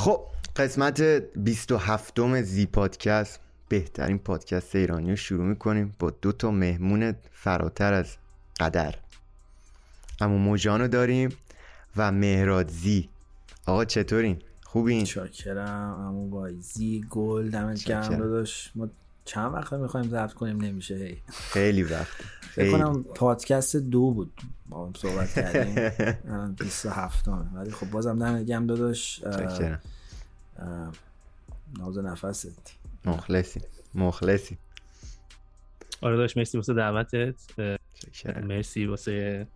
خب قسمت 27 زی پادکست بهترین پادکست ایرانی رو شروع می‌کنیم با دو تا مهمون فراتر از قدر اما موجانو داریم و مهراد زی آقا چطورین؟ خوبین؟ شاکرم امو وایزی گل دمت گرم داداش ما چند وقت می‌خوایم ضبط کنیم؟ نمیشه. هی خیلی وقت فکر کنم پادکست دو بود. با هم صحبت کردیم. 27 ولی خب بازم دمت گرم داداش ناز نفست. مخلصی. مخلصی. آره داشت مرسی واسه دعوتت. مرسی واسه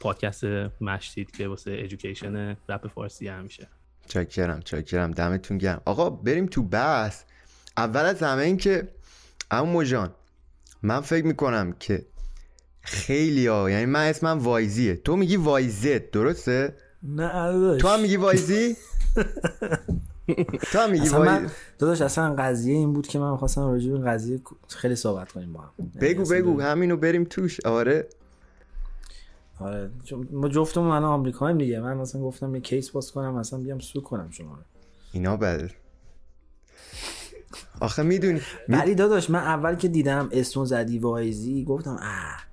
پادکست مشتید که واسه ایژوکیشن رپ فارسی همیشه چاکرم چاکرم دمتون گرم. آقا بریم تو بحث. اول از همه این که اما موجان من فکر می‌کنم که خیلی ها یعنی من اسمم وایزیه. تو میگی وایزت درسته؟ نه تو هم میگی وایزی؟ تو هم میگی وایزی؟ داداش اصلا قضیه این بود که من خواستم راجع به قضیه خیلی صحبت کنیم با هم. بگو بگو همینو بریم توش. آره. آره ما جفتمون الان آمریکاییم دیگه. من مثلا گفتم یه کیس باز کنم مثلا بیام سو کنم شما اینا بده آخه می‌دونی. ولی داداش من اول که دیدم اسمو زدی وایزی گفتم اه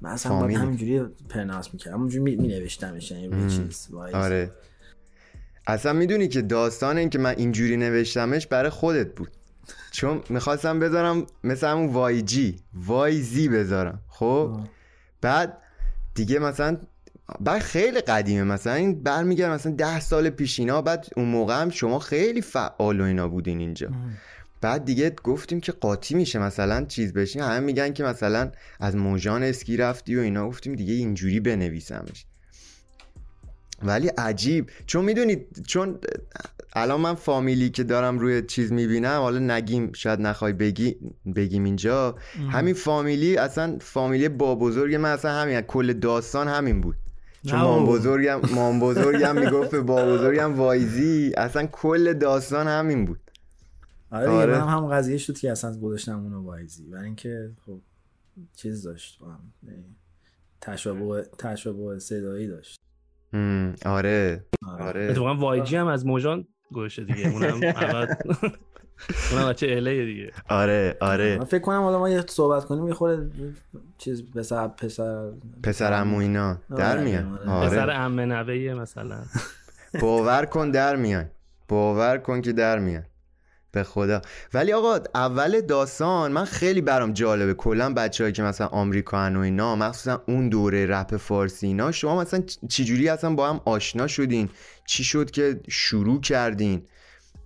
من اصلا باید همینجوری پرناس می‌کردم. همونجوری می نوشتمش یعنی چیز وایزی آره. اصلا می‌دونی که داستان این که من اینجوری نوشتمش برای خودت بود. چون می‌خواستم بذارم مثل همون وای جی وای زی بذارم خب؟ بعد دیگه مثلا بعد خیلی قدیمه مثلا این برمیگرد مثلا ده سال پیش اینا بعد اون موقع هم شما خیلی فعال و اینا بودین اینجا. بعد دیگه گفتیم که قاطی میشه مثلا چیز بشین همه میگن که مثلا از موجان اسکی رفتی و اینا. گفتیم دیگه اینجوری بنویسمش. ولی عجیب. چون می‌دونید چون الان من فامیلی که دارم روی چیز می‌بینم حالا نگیم شاید نخوای بگی بگیم اینجا. همین فامیلی اصلا فامیلی با بزرگ من اصلا همین کل داستان همین بود. چون مام بزرگم مام بزرگم می‌گفت به با بزرگم وایزی. اصلا کل داستان همین بود. آره, آره. من هم قضیه شد که اصلا گذاشتم اونو وایزی. برای اینکه خب چیز داشت با هم یعنی تشابه تشابه صدایی داشت. آره. آره, آره. اتفاقا وایجی هم از موجان گوشه دیگه. اونم اول اونم بچه اله دیگه. آره آره. من فکر کنم حالا ما یه صحبت کنیم یه خورده چیز پسر پسر پسر عمو اینا. در آره، میان. آره. پسر عمه نوه مثلا. باور کن در میان باور کن که در میان. به خدا. ولی آقا اول داستان من خیلی برام جالبه. کلا بچه‌ای که مثلا آمریکا و اینا مخصوصا اون دوره رپ فارسی اینا شما مثلا چجوری اصلا با هم آشنا شدین؟ چی شد که شروع کردین؟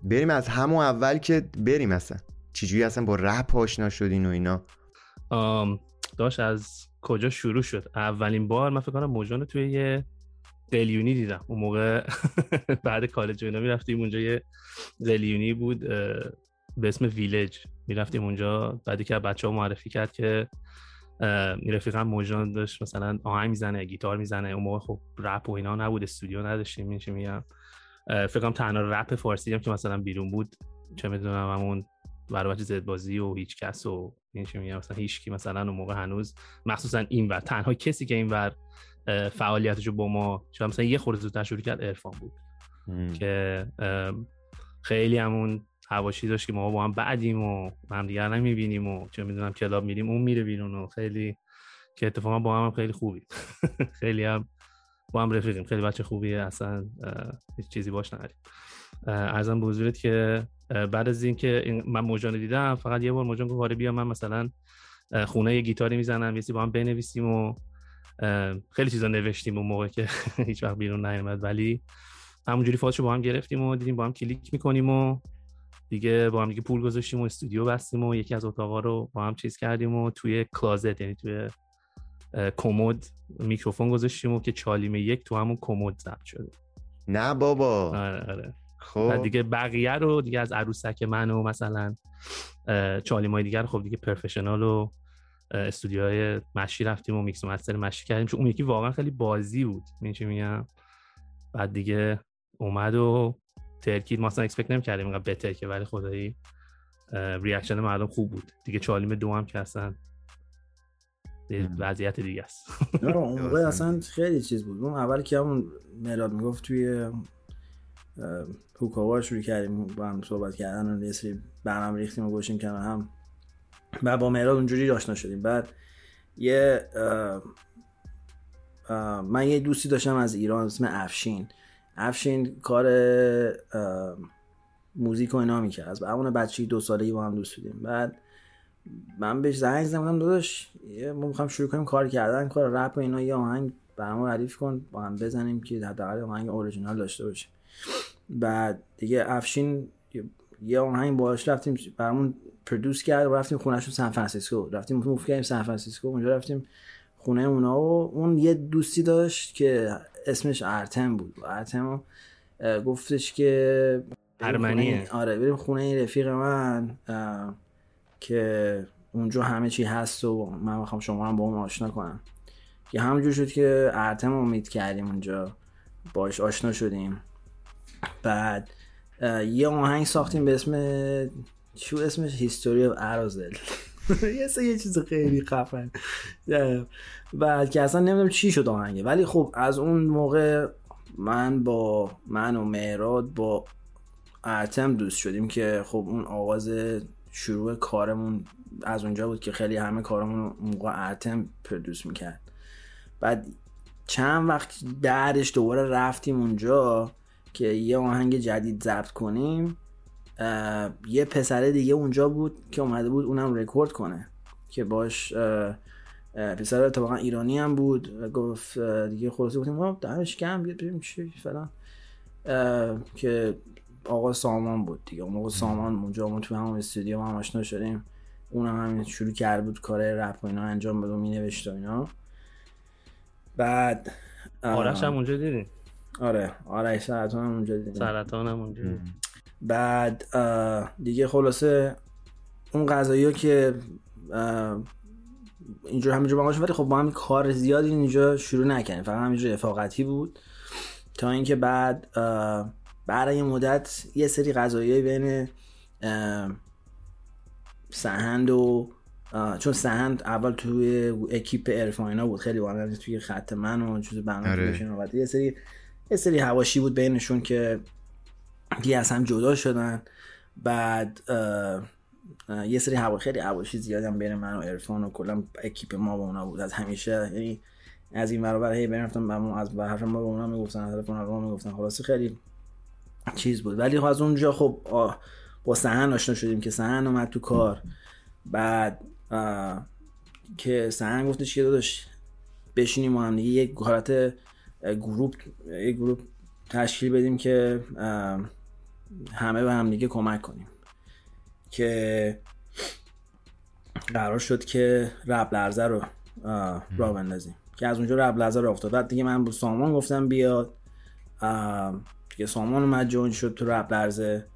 بریم از همون اول که بریم اصلا. چجوری اصلا با رپ آشنا شدین و اینا؟ داشت از کجا شروع شد؟ اولین بار من فکر کنم موجان توی یه قلیونی دیدم. اون موقع بعد کالج اینا می‌رفتیم اونجا یه قلیونی بود به اسم ویلج. می‌رفتیم اونجا. بعدی که بچه ها معرفی کرد که میرفیقم موجان داشت مثلا آهنگ می‌زنه گیتار می‌زنه. اون موقع خب رپ و اینا نبود استودیو نداشتیم میشه میگم. فکرم تنها رپ فارسی هم که مثلا بیرون بود چه می‌دونم همون برای زد بازی و هیچ کس و این میگم مثلا هیچ کی مثلا اون موقع هنوز. مخصوصا این ور. تنها کسی که این ور فعالیتشو با ما شاید مثلا یه خورده زودتر شروع کرد ارفان بود که خیلی همون هواشی داشت که ما با هم بعدیم و هم دیگر نمی‌بینیم و چه می‌دونم کلاب میریم اون میره بیرون و خیلی که اتفاقا با هم, خیلی خوبی خیلی هم با هم رفیقیم. خیلی بچه خوبیه اصلا هیچ چیزی باش نداریم. ارزم به که بعد از اینکه من موجان دیدم فقط یه بار موجان گفت آره بیا من مثلا خونه یه گیتاری می‌زنم یه با هم بنویسیم و خیلی چیزا نوشتیم اون موقع که هیچ وقت بیرون نیومد. ولی همونجوری فازشو با هم گرفتیم و دیدیم با هم کلیک می‌کنیم و دیگه با هم دیگه پول گذاشتیم و استودیو بستیم و یکی از اتاقا رو با هم چیز کردیم و توی کلازت یعنی توی کمد میکروفون گذاشتیم و که چالیمه یک تو همون کمد ضبط شده. نه بابا. آره آره. خب. دیگه بقیه رو دیگه از عروسک من و مثلا چالیمای دیگر خب دیگه professional و استودیوهای مشتی رفتیم و میکس و مستر مشتی کردیم. چون اون یکی واقعا خیلی بازی بود. میشه میگم؟ بعد دیگه اومد و ترکید. ما اصلا expect نمی‌کردیم اینقدر بترکه ولی خدایی reaction مردم خوب بود. دیگه چالیم دو هم که اصلا وضعیت دیگه است. اون موقع اصلا خیلی چیز بود. اون اول که همون مراد می‌گفت توی هوکاوا شروع کردیم با هم صحبت کردن و یه سری برنامه ریختیم و گوشیم کنار هم. و با مهراد اونجوری آشنا شدیم. بعد یه من یه دوستی داشتم از ایران اسم افشین. افشین کار موزیک و اینا می‌کرد. از همون بچه دو ساله با هم دوست بودیم. بعد من بهش زنگ زدم داداش ما می‌خوام شروع کنیم کار کردن کار رپ و اینا یه آهنگ برام تعریف کن با هم بزنیم که حداقل آهنگ اوریجینال داشته باشه بعد دیگه افشین یه آهنگ باهاش رفتیم برامون produce کرد و رفتیم خونهش تو سان فرانسیسکو. رفتیم move کردیم سان فرانسیسکو. اونجا رفتیم خونه اونا و اون یه دوستی داشت که اسمش ارتم بود. ارتم گفتش که ارمنیه. آره بریم خونه رفیق من که اونجا همه چی هست و من می‌خوام شما هم با اون آشنا کنم. که همونجور شد که ارتم meet کردیم اونجا. باش آشنا شدیم. بعد یه آهنگ ساختیم به اسم چو اسمش هیستوری اف ارازل یه چیز خیلی خفن. بعد که اصلا نمی‌دونم چی شد آهنگه. ولی خب از اون موقع من با من و مهراد با ارتم دوست شدیم که خب اون آغاز شروع کارمون از اونجا بود که خیلی همه کارمون موقع ارتم پردوس می‌کرد. بعد چند وقت بعدش دوباره رفتیم اونجا که یه آهنگ جدید ضبط کنیم. یه پسره دیگه اونجا بود که اومده بود اونم رکورد کنه که باش پسر اتفاقا ایرانی هم بود و گفت دیگه خلاصه گفتیم ما دمش کم بیاد بریم چی فلان. که آقا سامان بود دیگه. اون موقع سامان اونجا ما تو همون استودیو هم آشنا شدیم. اونم هم شروع کرده بود کار رپ و اینا انجام بده و مینوشت و اینا. بعد آرش هم اونجا دیدیم آره آرش سرطان هم اونجا دیدیم سرطان هم اونجا. بعد دیگه خلاصه اون ها که اینجور همینجور باقاش ولی خب با هم کار زیادی اینجا شروع نکردیم. فقط همینجور رفاقتی بود. تا اینکه بعد یه مدت یه سری قضایی بین سهند و چون سهند اول توی اکیپ ارفاینا بود. خیلی با توی خط من و چیز برنامه آره. یه سری یه سری هواشی بود بینشون که دیگه از هم جدا شدن. بعد یه سری هوا خیلی هواشی زیاد هم بین من و ارفان و کلا اکیپ ما با اونا بود. از همیشه یعنی از این برابر هی برفتم از حرف ما با اونا می‌گفتن از طرف اونا می‌گفتن. خلاصی خیلی چیز بود. ولی خب از اونجا خب با سهن آشنا شدیم که سهن اومد تو کار. بعد که سهن گفتش که داداش؟ بشینیم و هم دیگه. یک حالت گروپ یک گروپ تشکیل بدیم که همه به هم دیگه کمک کنیم. که قرار شد که رب لرزه رو را بندازیم. که از اونجا رب لرزه رو افتاد. بعد دیگه من با سامان گفتم بیاد. دیگه سامان اومد join شد تو رپ لرزه.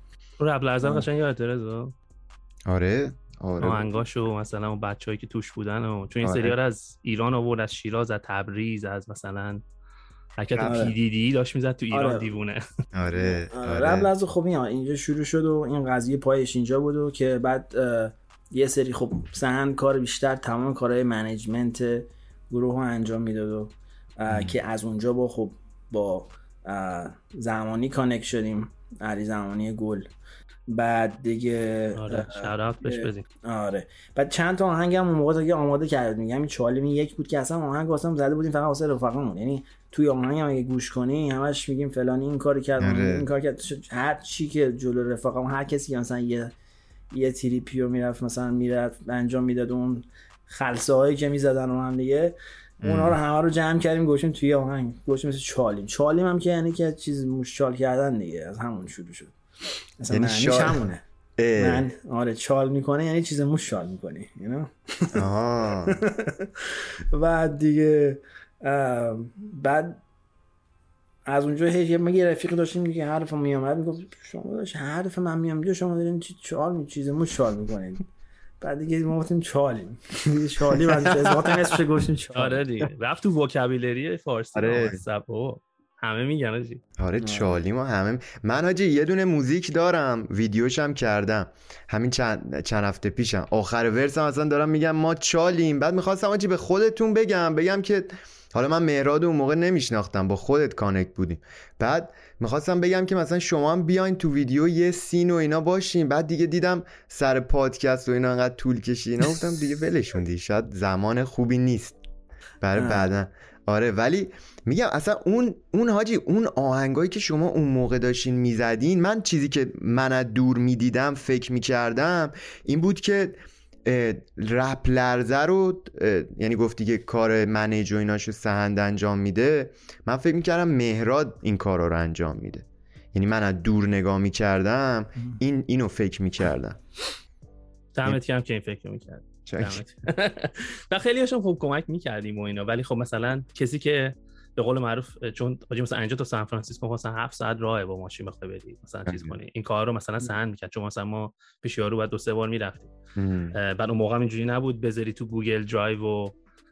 رپ لرزه قشنگ یاد آره آره. آهنگاشو مثلا اون بچه‌ای که توش بودن و چون این آره. سریال از ایران آورد از شیراز از تبریز از مثلا حرکت آره. پی دی دی داشت می‌زد تو ایران آره. دیوونه. آره آره. از خب این اینجا شروع شد و این قضیه پایه‌ش اینجا بود و که بعد یه سری خب سهن کار بیشتر تمام کارهای management گروه ها انجام می‌داد و که از اونجا با خب با زمانی کانک شدیم علی زمانی گل. بعد دیگه آره شرط بهش بدیم. آره. بعد چند تا آهنگ هم اون موقع دیگه آماده کردیم. میگم این چالمی یک بود که اصلا آهنگ واسه زده بودیم فقط واسه رفقمون یعنی توی آهنگ هم اگه گوش کنی همش میگیم فلانی این کاری کرد آره. این کار کرد. هر چی که جلو رفقم هر کسی مثلا یه یه تریپیو می‌رفت مثلا می‌رفت انجام می‌داد اون خلصه هایی که می‌زدن و هم دیگه اونا رو همه رو جمع کردیم گوشیم توی آهنگ. گوشیم مثل چالیم. چالیم هم که یعنی که چیز مشچال کردن دیگه از همون شروع شد. مثلا یعنی شال... همونه. من آره چال می‌کنه یعنی چیز موش شال می‌کنی you بعد دیگه بعد از اونجا هیچ یه رفیق داشتیم که حرف میامد می‌گفت شما داشت حرف من میام شما دارین چی چال می چیز مو شال می‌کنین. بعد دیگه ما گفتیم چالیم. چالی بعد از اسمش گفتیم چال. آره دیگه رفت تو vocabulary فارسی آره. همه میگن آجی. آره چالی ما همه من حاجی یه دونه موزیک دارم ویدیوش هم کردم. همین چند, چند هفته پیشم. آخر verse هم اصلا دارم میگم ما چالیم. بعد می‌خواستم حاجی به خودتون بگم بگم که حالا من مهراد اون موقع نمیشناختم با خودت connect بودیم. بعد می‌خواستم بگم که مثلا شما هم بیاین تو ویدیو یه scene و اینا باشین. بعد دیگه دیدم سر پادکست و اینا انقدر طول کشی اینا گفتم دیگه ولشون دی شاید زمان خوبی نیست برای بعدا آره ولی میگم اصلا اون اون حاجی اون آهنگایی که شما اون موقع داشتین می‌زدین من چیزی که من از دور می‌دیدم فکر می‌کردم این بود که رپ لرزه رو یعنی گفتی که کار منیج و ایناشو سهند انجام میده. من فکر می‌کردم مهراد این کارا رو انجام میده. یعنی من از دور نگاه می‌کردم این اینو فکر می‌کردم. دمت گرم که این فکر می‌کرد و خیلی هاشون خوب کمک می‌کردیم و اینا. ولی خب مثلا کسی که به قول معروف چون مثلا اینجا تا سان فرانسیسکو مثلا 7 ساعت راهه با ماشین بخوای بری مثلا چیز کنی. این کار رو مثلا سهن می‌کرد چون مثلا ما پیش یارو بعد دو سه بار می‌رفتیم. بعد اون موقع اینجوری نبود بذاری تو Google Drive و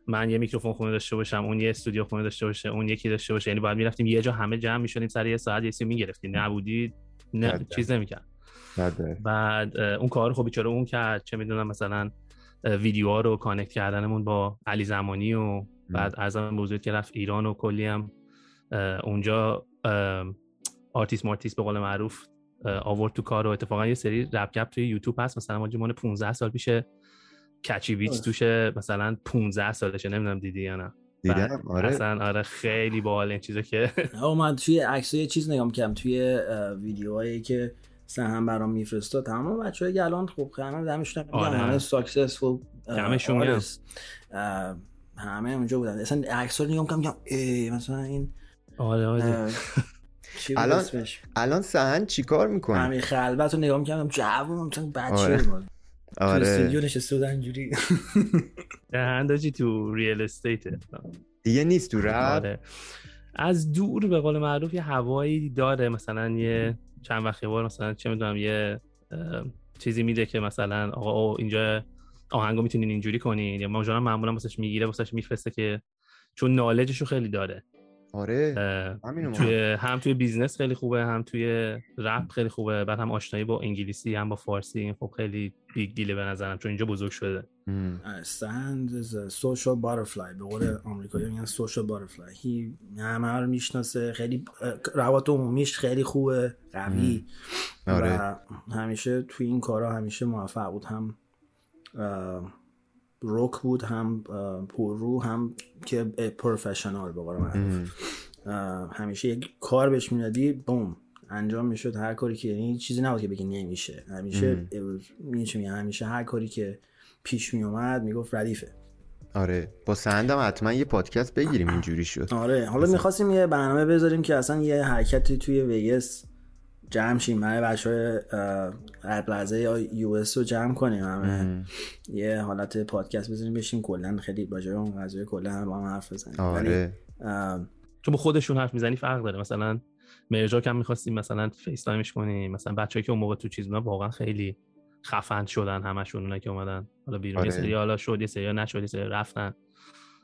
من یه میکروفون خونه داشته باشم اون یه استودیو خونه داشته باشه اون یکی داشته باشه. یعنی باید می‌رفتیم یه جا همه جمع می‌شدیم سر یه ساعت یه سی می‌گرفتیم. نبودی نه چیز نمی‌کرد. بعد اون کار خب بیچاره اون کرد چه می‌دونم مثلا ویدیوها رو connect کردنمون با علی زمانی و بعد ارزم بزرگ که رفت ایران و کلی هم اونجا آرتیست مارتیست به قول معروف آورد تو کار و اتفاقا یه سری رپ گپ توی یوتیوب هست. مثلا ما جمعه 15 سال پیش کچی بیچ توشه مثلا 15 سالشه نمی‌دونم دیدی یا نه. دیدم آره. اصلا آره خیلی باحال این چیزا که او من توی عکس یه چیز نگاه کردم توی ویدیوهایی که سهم برام میفرستاد. تمام بچه‌ها که الان خوب همه دمشون آره. همه ساکسسفول دمشون همه اونجا بودن. اصلا عکس رو نگاه می‌کردم ای مثلا این آره آره. الان الان سهن چیکار می‌کنه؟ همین خلوت رو نگاه می‌کردم جوون مثلا بچه آره. آره. استودیو نشسته بودن اینجوری. دهنداجی تو ریل استیت دیگه نیست تو آره. از دور به قول معروف یه هوایی داره مثلا یه چند وقت بار مثلا چه می‌دونم یه چیزی میده که مثلا آقا او اینجا آهنگو می‌تونین اینجوری کنین. یا ماجرا معمولا واسش می‌گیره واسش میفرسته که چون knowledge شو خیلی داره. آره توی هم توی business خیلی خوبه هم توی رپ خیلی خوبه بعد هم آشنایی با انگلیسی هم با فارسی این خب خیلی big deal ه به نظرم چون اینجا بزرگ شده. سند سوشال باترفلای به قول آمریکایی میگن سوشال باترفلای هی همه رو می‌شناسه خیلی روابط عمومیش خیلی خوبه قوی. آره. و همیشه توی این کارا همیشه موفق بود. هم روک بود هم پررو هم که پروفشنال به من. همیشه یک کار بهش می‌دادی بوم انجام می‌شد هر کاری که یعنی چیزی نبود که بگی نمیشه. همیشه میشه همیشه هر کاری که پیش می اومد می‌گفت ردیفه. آره. با سندم حتما یه پادکست بگیریم اینجوری شد. آره. حالا می‌خواستیم یه برنامه بذاریم که اصلا یه حرکتی توی ویگس جمع شیم برای بچه های پلازه یا یو اس رو جمع کنیم همه. یه حالت پادکست بزنیم بشیم کلا خیلی با جای اون قضیه کلا هم با هم حرف بزنیم. آره. چون خودشون حرف می‌زنی فرق داره. مثلا مرجا کم می‌خواستیم مثلا FaceTime ش کنیم. مثلا بچه‌ای که اون موقع تو چیز بودن واقعا خیلی خفن شدن همشون اونایی که اومدن. حالا بیرون آره. سری حالا شد یه سری نشد یه سری رفتن.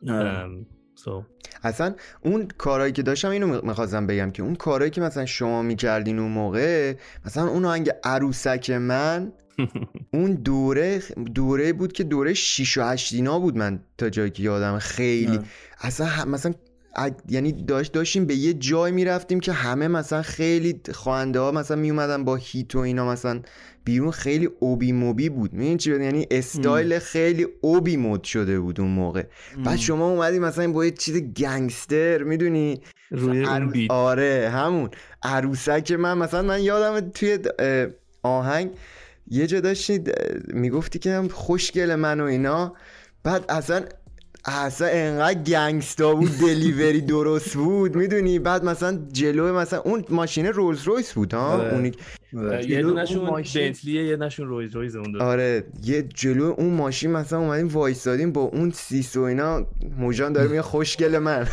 آره. So. اصلا اون کارهایی که داشتم اینو می‌خواستم بگم که اون کارهایی که مثلا شما می‌کردین اون موقع مثلا اون آهنگ عروسک من اون دوره دوره بود که دوره 6 و 8 و اینا بود من تا جایی که یادم خیلی. اصلا مثلا یعنی داشت داشتیم به یه جای می‌رفتیم که همه مثلا خیلی خواننده ها مثلا میومدن با هیت و اینا مثلا بیرون. خیلی اوبی موبی بود. می‌دونی چی یعنی استایل خیلی اوبی مود شده بود اون موقع. بعد شما اومدی مثلا با یه چیز گنگستر می‌دونی؟ روی آره همون. عروسک من مثلا من یادم توی آهنگ یه جا داشتید می‌گفتی که خوشگل من و اینا. بعد اصلا اصلا انقدر گنگستا بود دلیوری درست بود. می‌دونی؟ بعد مثلا جلو مثلا اون ماشین رولز رویس بود ها؟ آره. اون یه دونشون بنتلیه یه نشون رویز رویز اون آره. یه جلو اون ماشین مثلا اومدیم وایسادیم با اون سیس و اینا. موجان داره میگه خوشگل من.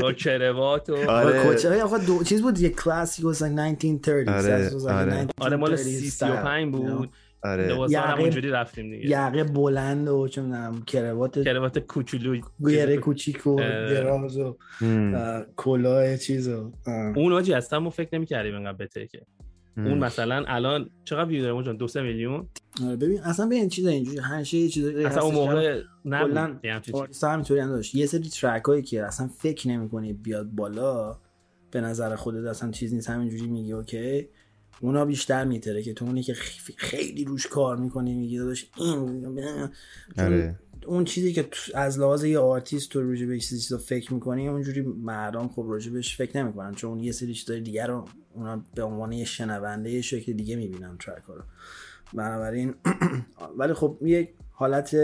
با کروات و آره. آخه دو چیز بود یه کلاسیک was like 1930 آره, آره. آره مال 35 بود. آره. یقه- اونجوری رفتیم دیگه. یقه بلند و چه می‌دونم کروات کروات کوچولو. گره کوچیک و. دراز و کلاه چیز و اه. اون حاجی اصلا ما فکر نمی‌کردیم اینقدر بترکه اون. مثلا الان چقدر ویو داره جان دو سه میلیون؟ آره، ببین اصلا به این چیزا اینجوری همیشه یه چیزایی اصلا اون موقع نبود. آرتیست همینطوری هم داشت. یه سری track هایی که اصلا فکر نمی‌کنی بیاد بالا به نظر خودت اصلا چیز نیست همینجوری میگی OK؟ اونا بیشتر میترکه تو اونی که خیلی روش کار می‌کنی میگی داداش این آره اون چیزی که تو- از لحاظ یه آرتیست تو راجع به یه چیزی چیزا فکر می‌کنی اونجوری مردم خب راجع بهش فکر نمی‌کنن چون اون یه سری چیزای دیگر رو اونا به عنوان یه شنونده یه شکل دیگه می‌بینن track رو بنابراین ولی خب یک حالت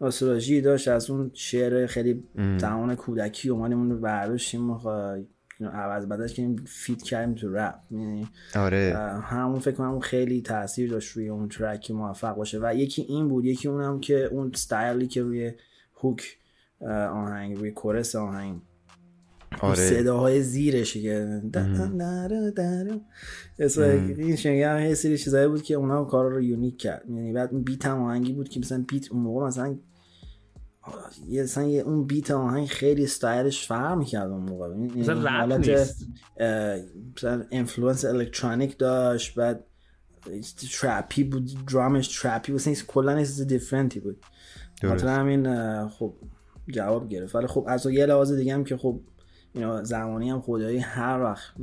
نوستالژی داشت از اون شعر خیلی ام. زمان کودکی اومدیم اون رو برداشتیم عوض بدش که fit کردیم تو رپ. می‌دونی؟ آره. همون فکر کنم خیلی تاثیر داشت روی اون track موفق باشه. و یکی این بود یکی اونم که اون ستایلی که روی hook آهنگ روی chorus آهنگ. آره. صداهای زیرشه که. این یه سری چیزایی بود که اونا کار رو unique کرد. یعنی بعد beat هم آهنگی بود که مثلا beat اون موقع مثلا یه مثلا یه اون beat آهنگ خیلی استایلش فرق می‌کرد اون موقع. مثلا رپ حالت- مثلا influence الکترونیک داشت بعد trap ی بود درامش trap ی بود مثلا کلا یه چیز different ی بود. خاطر همین خب جواب گرفت. ولی خب از یه لحاظ دیگه هم که خب اینا زمانی هم خدایی هر وقت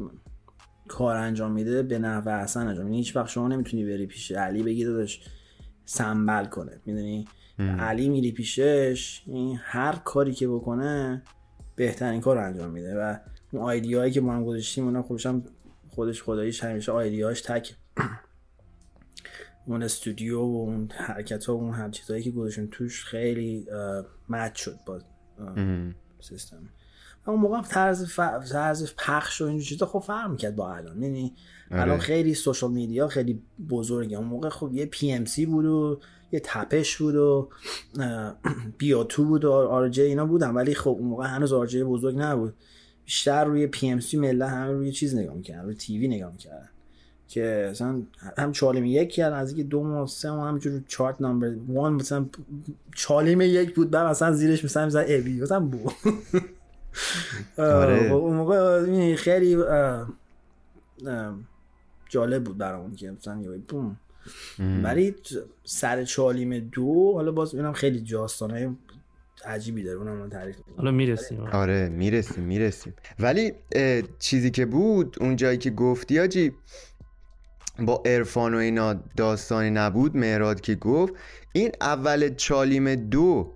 کار انجام میده به نحو احسن انجام یعنی هیچ وقت شما نمی‌تونی بری پیش علی بگی داداش سنبل کنه. می‌دونی. علی میری پیشش این هر کاری که بکنه بهترین کار رو انجام میده و اون آیدیایی که ما هم گذاشتیم اونا خودش هم خودش خداییش همیشه آیدیاش تک. اون استودیو و اون حرکت ها و اون هر چیزهایی که گذاشتیم توش خیلی مچ شد با. سیستم. اون موقع طرز, ف... طرز پخش و اینجور چیزا خب فرق می‌کرد با الان. یعنی آره. الان خیلی سوشال میدیا خیلی بزرگه. اون موقع خب یه پی ام سی بود و یه تپش بود و بیا تو بود و آرجه اینا بودن. ولی خب اون موقع هنوز آرجه بزرگ نبود. بیشتر روی پی ام سی مله همه روی چیز نگاه می‌کردن. روی تیوی نگاه می‌کردن. که مثلا هم چالیم یک کردن از اینکه دو ماه سه ماه همینجور چارت نمبر وان مثلا چالیم یک بود بعد مثلا زیرش مثلا مثلا ابی مثلا بو. آره. آه، اون موقع خیلی جالب بود برامون که مثلا یه بوم. ولی سر چالیم دو حالا باز اینم خیلی داستانه عجیبی داره اونم من تعریف. حالا می‌رسیم آره می‌رسیم می‌رسیم ولی چیزی که بود اون جایی که گفتی آجی با عرفان و اینا داستانی نبود مهراد که گفت این اول چالیم دو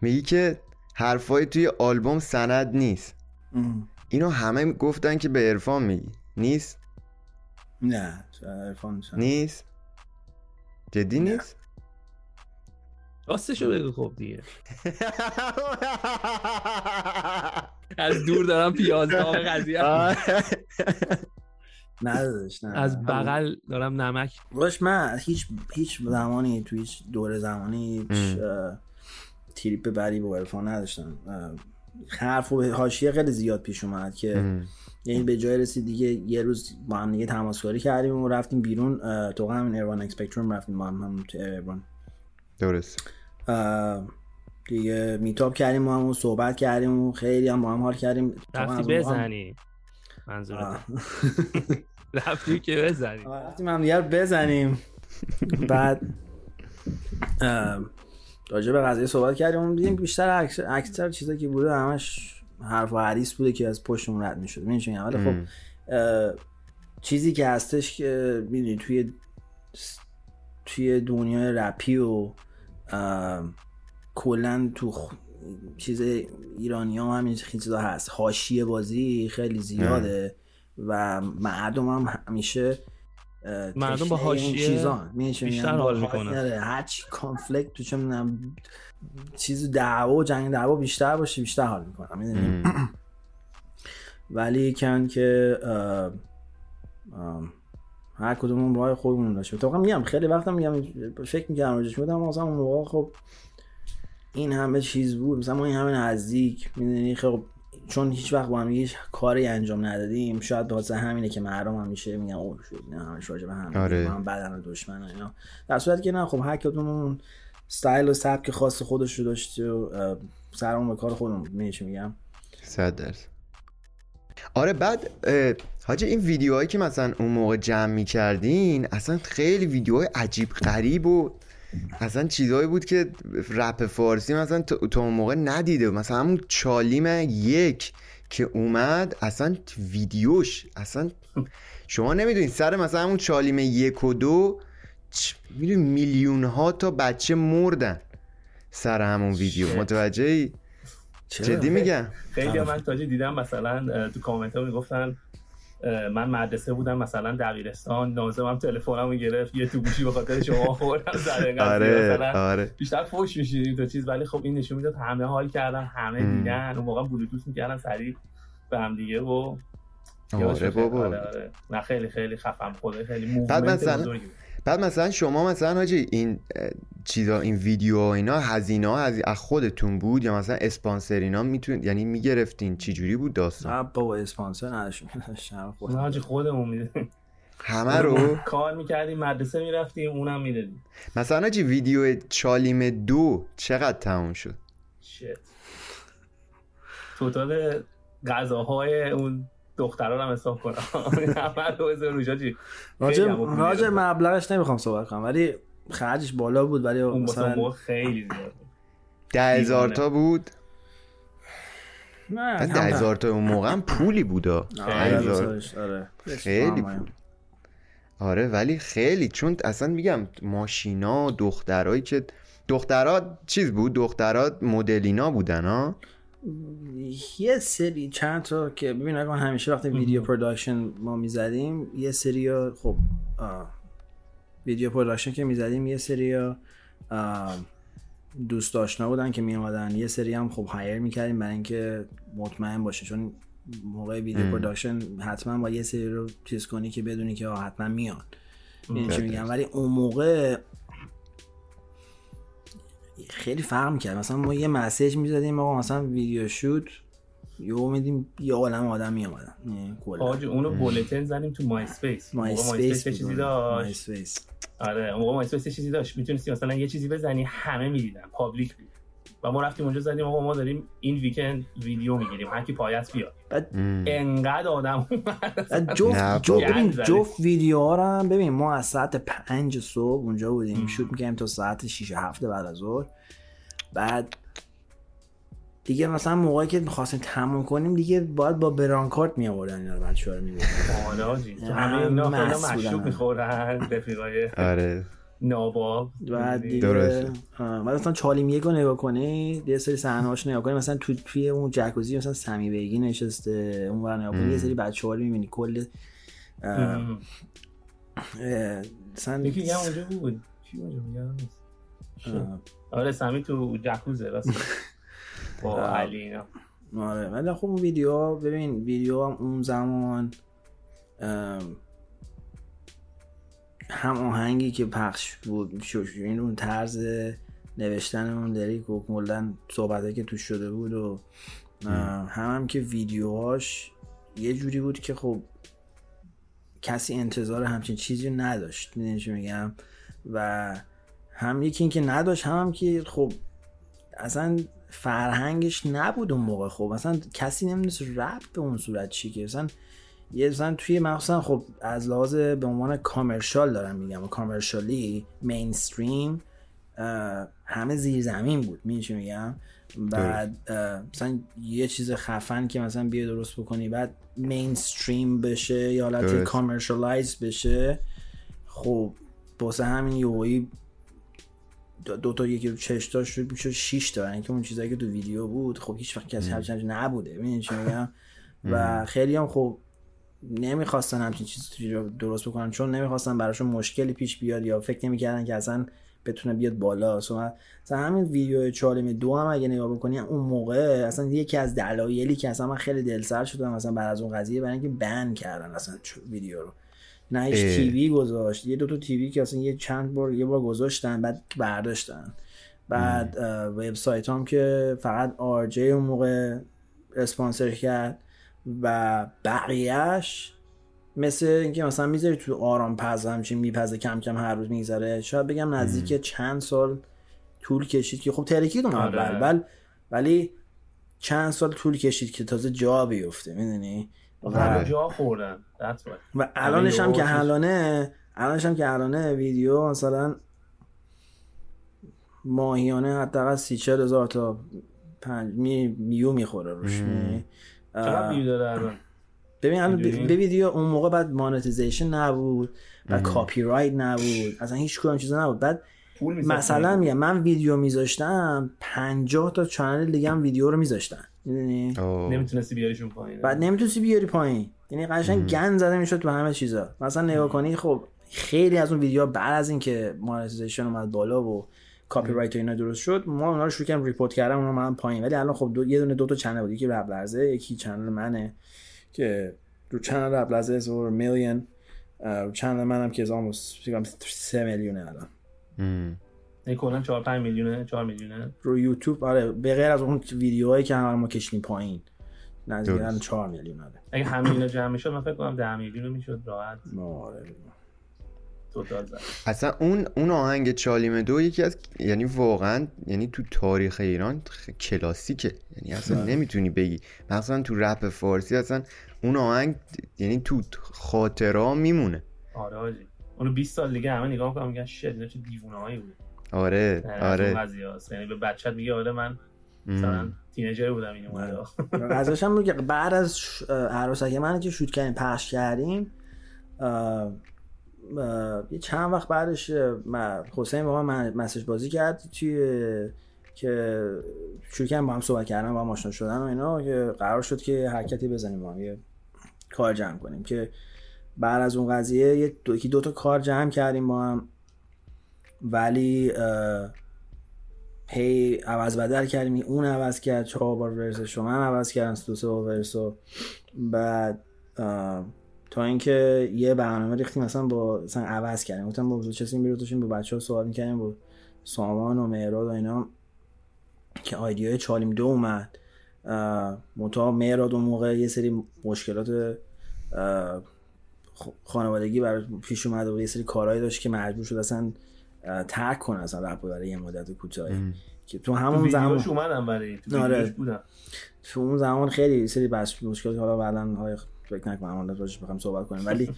میگی که حرفای توی آلبوم سند نیست. اینو همه گفتن که به عرفان میگی. نیست؟ نه عرفان نیست. نیست؟ جدی. نیست؟ راستشو بگو خب دیگه. از دور دارم پیاز داغ قضیه. نه داداش نه از بغل دارم نمک. باش من هیچ هیچ زمانی تو هیچ دور زمانی هیچ. اه، تریپ بری با عرفان نداشتم. حرف و حاشیه خیلی زیاد پیش اومد که ام. یعنی به جای رسید دیگه یه روز با هم دیگه تماسکاری کردیم و رفتیم بیرون. تو همین ایروان اکسپکتروم رفتیم با هم هم تو ایروان درست. دیگه میتاب کردیم با هم و صحبت کردیم و خیلی هم با هم حال کردیم. رفتی بزنی. منظورت. آه. رفتی که بزنی. رفتیم هم دیگه رو بزنیم. بعد راجع به قضیه صحبت کردیم دیدیم بیشتر اکثر, اکثر چیزایی که بوده همش حرف و حدیث بوده که از پشتمون رد می‌شد. می‌دونی ولی خب ام. چیزی که هستش که می‌دونی توی توی دنیای رپی و کلا تو خ- چیز ایرانی ها همین چیزا هست. حاشیه بازی خیلی زیاده و مردم هم همیشه مردم با حاشیه چیزان. می‌دونی چی بیشتر؟ با حال می‌کنن. آره، هرچی کانفلیکت تو چه می‌دونم چیز دعوا و جنگ دعوا بیشتر باشه بیشتر حال می‌کنم می‌دونی. ولی کن که اه، اه، هر کدومون راه خودمون داشت تو میگم خیلی وقتا میگم فکر میگم راجعش بودم مثلا اون موقع خب این همه چیز بود مثلا ما این همه نزدیک می‌دونی خب چون هیچ وقت با هم هیچ کاری انجام ندادیم شاید واسه همینه که مردم همیشه میگن اوه شد نه همش راجع به هم آره. هم بدن و دشمن و اینا. در صورتی که نه خب هر کدوم اون استایل و سبک خاص خودش رو داشته و سرمون به کار خودمون میگم؟ صد درصد. آره بعد اه، حاجی این ویدیوهایی که مثلا اون موقع جمع می کردین اصلا خیلی ویدیوهای عجیب غریب و اصلا چیزهایی بود که رپ فارسی مثلا تو اون موقع ندیده مثلا همون چالیم یک که اومد اصلا ویدیوش اصلا شما نمی‌دونید سر مثلا همون چالیم یک و دو می‌دونی میلیون ها تا بچه مردن سر همون ویدیو. متوجهی؟ جدی میگم خیلی من تاجی دیدم مثلا تو کامنت ها می‌گفتن من مدرسه بودم مثلا دبیرستان نازمم تلفنمو گرفت یه تو گوشی به خاطر شما خوردم آره مثلا آره بیشتر فوش میشیدیم تو چیز ولی خب این نشون می‌داد همه حال کردن همه. دیدن اون موقع بلوتوث می‌کردن سریع به هم دیگه و آره بابا آره آره نه خیلی خیلی خفم خوده خیلی موومنت مثلا- بزرگی بود. بعد مثلا شما مثلا حاجی این چیزا این ویدیو و اینا هزینه ها از از خودتون بود یا مثلا اسپانسرینا میتون یعنی می‌گرفتین؟ چی جوری بود داستان؟ نه بابا اسپانسر نداشتیم داشتم نه خودم. حاجی خودمون میدیم همه رو؟ کار می‌کردیم مدرسه می‌رفتیم اونم می‌دادیم مثلا حاجی ویدیو چالیم دو چقدر تموم شد؟ شت توتال غذاهای اون دختران هم حساب کنم. راجع راجع. مبلغش نمی‌خوام صحبت کنم ولی خرجش بالا بود ولی اون مثلا خیلی زیاد بود. ده هزار. تا بود نه ده هزار تا اون موقع هم پولی بودا آره،. خیلی آره. پول آره ولی خیلی چون اصلا میگم ماشینا دخترایی که دخترها چیز بود دخترها مدل اینا بودن ها یه سری چند تا که ببین اگه همیشه وقتی video production ما می‌زدیم یه سری خب video production که می‌زدیم یه سری دوست آشنا بودن که میامدن یه سری هم خب hire می‌کردیم برای اینکه مطمئن باشه. چون موقع video. production حتما با یه سری رو چیز کنی که بدونی که حتما میان. می‌دونی چی. میگم ولی اون موقع خیلی فرق می‌کرد. مثلا ما یه message می‌زدیم آقا مثلا video shoot یهو میدیم یه عالم آدم کلا. حاجی اونو bulletin زدیم تو MySpace My MySpace Space چیزی داشت. Space آره اون موقع MySpace چیزی داشت. می‌تونستی مثلا یه چیزی بزنی همه می‌دیدن. public بود. و ما رفتیم اونجا زدیم آقا ما داریم این weekend ویدیو می‌گیریم هر کی پایه‌ست بیاد ام. انقدر آدم اومد نه جفت جفت گند جفت ویدیو ها رو هم ببین ما از ساعت پنج صبح اونجا بودیم. shoot می‌کنیم تا ساعت 6 هفته بعد از ظهر بعد دیگه مثلا موقعی که می‌خواستیم تموم کنیم دیگه باید با برانکارت می آوردن اینا رو بچه ها رو می‌بردن. آره تو همه اینا خیلی. مشروب می‌خورن رفیقای آره ناباب بعد دیگه درسته. بعد مثلا چالیم یک رو نگاه کنی یه سری صحنه‌هاش نگاه کنی مثلا تو توی اون جکوزی مثلا سمی بیگی نشسته اون ور نگاه. یه سری بچه‌ها رو می‌بینی کل اه، ام. اه، مثلا یکی هم اونجا بود اونجا آره سمی تو جکوزه راست با. علی اینا آره ولی خب اون ویدیو ببین ویدیو هم اون زمان هم آهنگی که پخش بود شو- این اون طرز نوشتن اون لیریک و کلا صحبته که توش شده بود و هم هم که ویدیوهاش یه جوری بود که خب کسی انتظار همچین چیزی نداشت می‌دونی چی میگم؟ و هم یکی این که نداشت هم, هم که خب اصلا فرهنگش نبود اون موقع خب مثلا کسی نمی‌دونست رپ به اون صورت چی که مثلا یه مثلا توی مخصوصا خب از لحاظ به عنوان کامرشال دارم میگم و کامرشالی مینستریم همه زیر زمین بود. چی میگم؟ بعد مثلا یه چیز خفن که مثلا بیا درست بکنی بعد مینستریم بشه یا حالت. کامرشالایز بشه. خب واسه همین یوهی دو, دو تا یکی رو چش داشت شد می‌شد 6 تا یعنی که اون چیزایی که تو ویدیو بود خب هیچ وقت کسی چیزی نبوده. می‌دونی چی میگم؟ و خیلی هم خب نمی‌خواستن همچین چیزی رو درست بکنن چون نمی‌خواستن براشون مشکلی پیش بیاد یا فکر نمی‌کردن که اصلا بتونه بیاد بالا. مثلا همین ویدیو چالم دو هم اگه نگاه بکنی اون موقع اصلا یکی از دلایلی که اصلا من خیلی دلسر شدم مثلا بعد از اون قضیه برای اینکه بن کردن اصلا ویدیو رو. نه هیچ. تیوی گذاشت یه دو تا تیوی که اصلا یه چند بار یه بار گذاشتن بعد برداشتن. بعد وبسایت هم که فقط آر جی اون موقع اسپانسر کرد. و بقیهش مثل اینکه مثلا می‌ذاری تو آرام پز همچین میپزه کم کم هر روز میگذره شاید بگم نزدیک چند سال طول کشید که خب ترکید اون آره. اول ولی ولی چند سال طول کشید که تازه جا بیفته می‌دونی همه جا خوردن. و الانش هم که الانه الانش هم که الانه ویدیو مثلا ماهیانه حداقل سی چهل هزار تا پنج می میو می‌خوره روش می- چقدر اه، ویو داره الان؟ ببین الان به ویدیو اون موقع بعد monetization نبود و کاپی رایت نبود. اصلا هیچ کدوم چیزا نبود. بعد. مثلا میگم من ویدیو میذاشتم 50 تا channel دیگه هم ویدیو رو میذاشتن. می‌دونی. نمی‌تونستی بیاریشون پایین. بعد نمی‌تونستی بیاری پایین. یعنی قشنگ گند زده می‌شد تو همه چیزا. مثلا نگاه کنی خب خیلی از اون ویدیوها بعد از اینکه monetization اومد بالا و کاپی رایت اینا درست شد. ما اونا رو شروع کردیم report کردن اومدن پایین. ولی الان خب دو یه دونه دو تا channel بود. یکی رپ لرزه یکی channel منه که رو channel رپ لرزه از over میلیون رو channel منم که از کنم 3 میلیونه الان. این کلا 4 5 میلیونه 4 میلیونه. رو یوتیوب آره به غیر از اون ویدیوهایی که همه ما کشیدیم پایین. نزدیک درست. الان 4 میلیون آره اگه همه اینا جمع می‌شد من فکر کنم 10 میلیون می‌شد راحت. آره. توتال زد اصلا اون اون آهنگ چالیم دو یکی از یعنی واقعا یعنی تو تاریخ ایران کلاسیکه. یعنی اصلا نمی‌تونی بگی. مثلا تو رپ فارسی اصلا اون آهنگ یعنی تو خاطره میمونه. آره حاجی. اونو 20 سال دیگه همه نگاه می‌کنم میگن شت اینا چه دیوونه هایی بود آره. آره آره یعنی به بچت میگه آره من مثلا. تینیجر بودم این اومد ازش هم که بعد از عروسک من که شوت کردیم پخش کردیم یه چند وقت بعدش حسین با من مسیج بازی کرد توی که شروع کردیم با هم صحبت کردن با هم آشنا شدن و اینا که قرار شد که حرکتی بزنیم با هم یه کار جمع کنیم که بعد از اون قضیه یه دو, یکی دو تا کار جمع کردیم با هم. ولی هی عوض بدل کردیم اون عوض کرد چهار بار ورسش رو من عوض کردم دو سه بار ورسو بعد تا اینکه یه برنامه ریختیم مثلا با مثلا عوض کردیم. گفتم با چسیم بیرو با بچه ها صحبت می‌کردیم با سامان و مهراد و اینا که آیدیای چالیم دو اومد. منتها مهراد اون موقع یه سری مشکلات خانوادگی برای پیش اومده و یه سری کارهایی داشت که مجبور شد اصلا ترک کنه اصلا رپ برای یه مدت کوتاهی. که تو همون زمان ویدیوش اومدم برای تو آره. ویدیوش بودم تو اون زمان خیلی یه سری بس مشکل حالا بعدا های فکر نکنم حالا راجعش بخوام صحبت کنیم ولی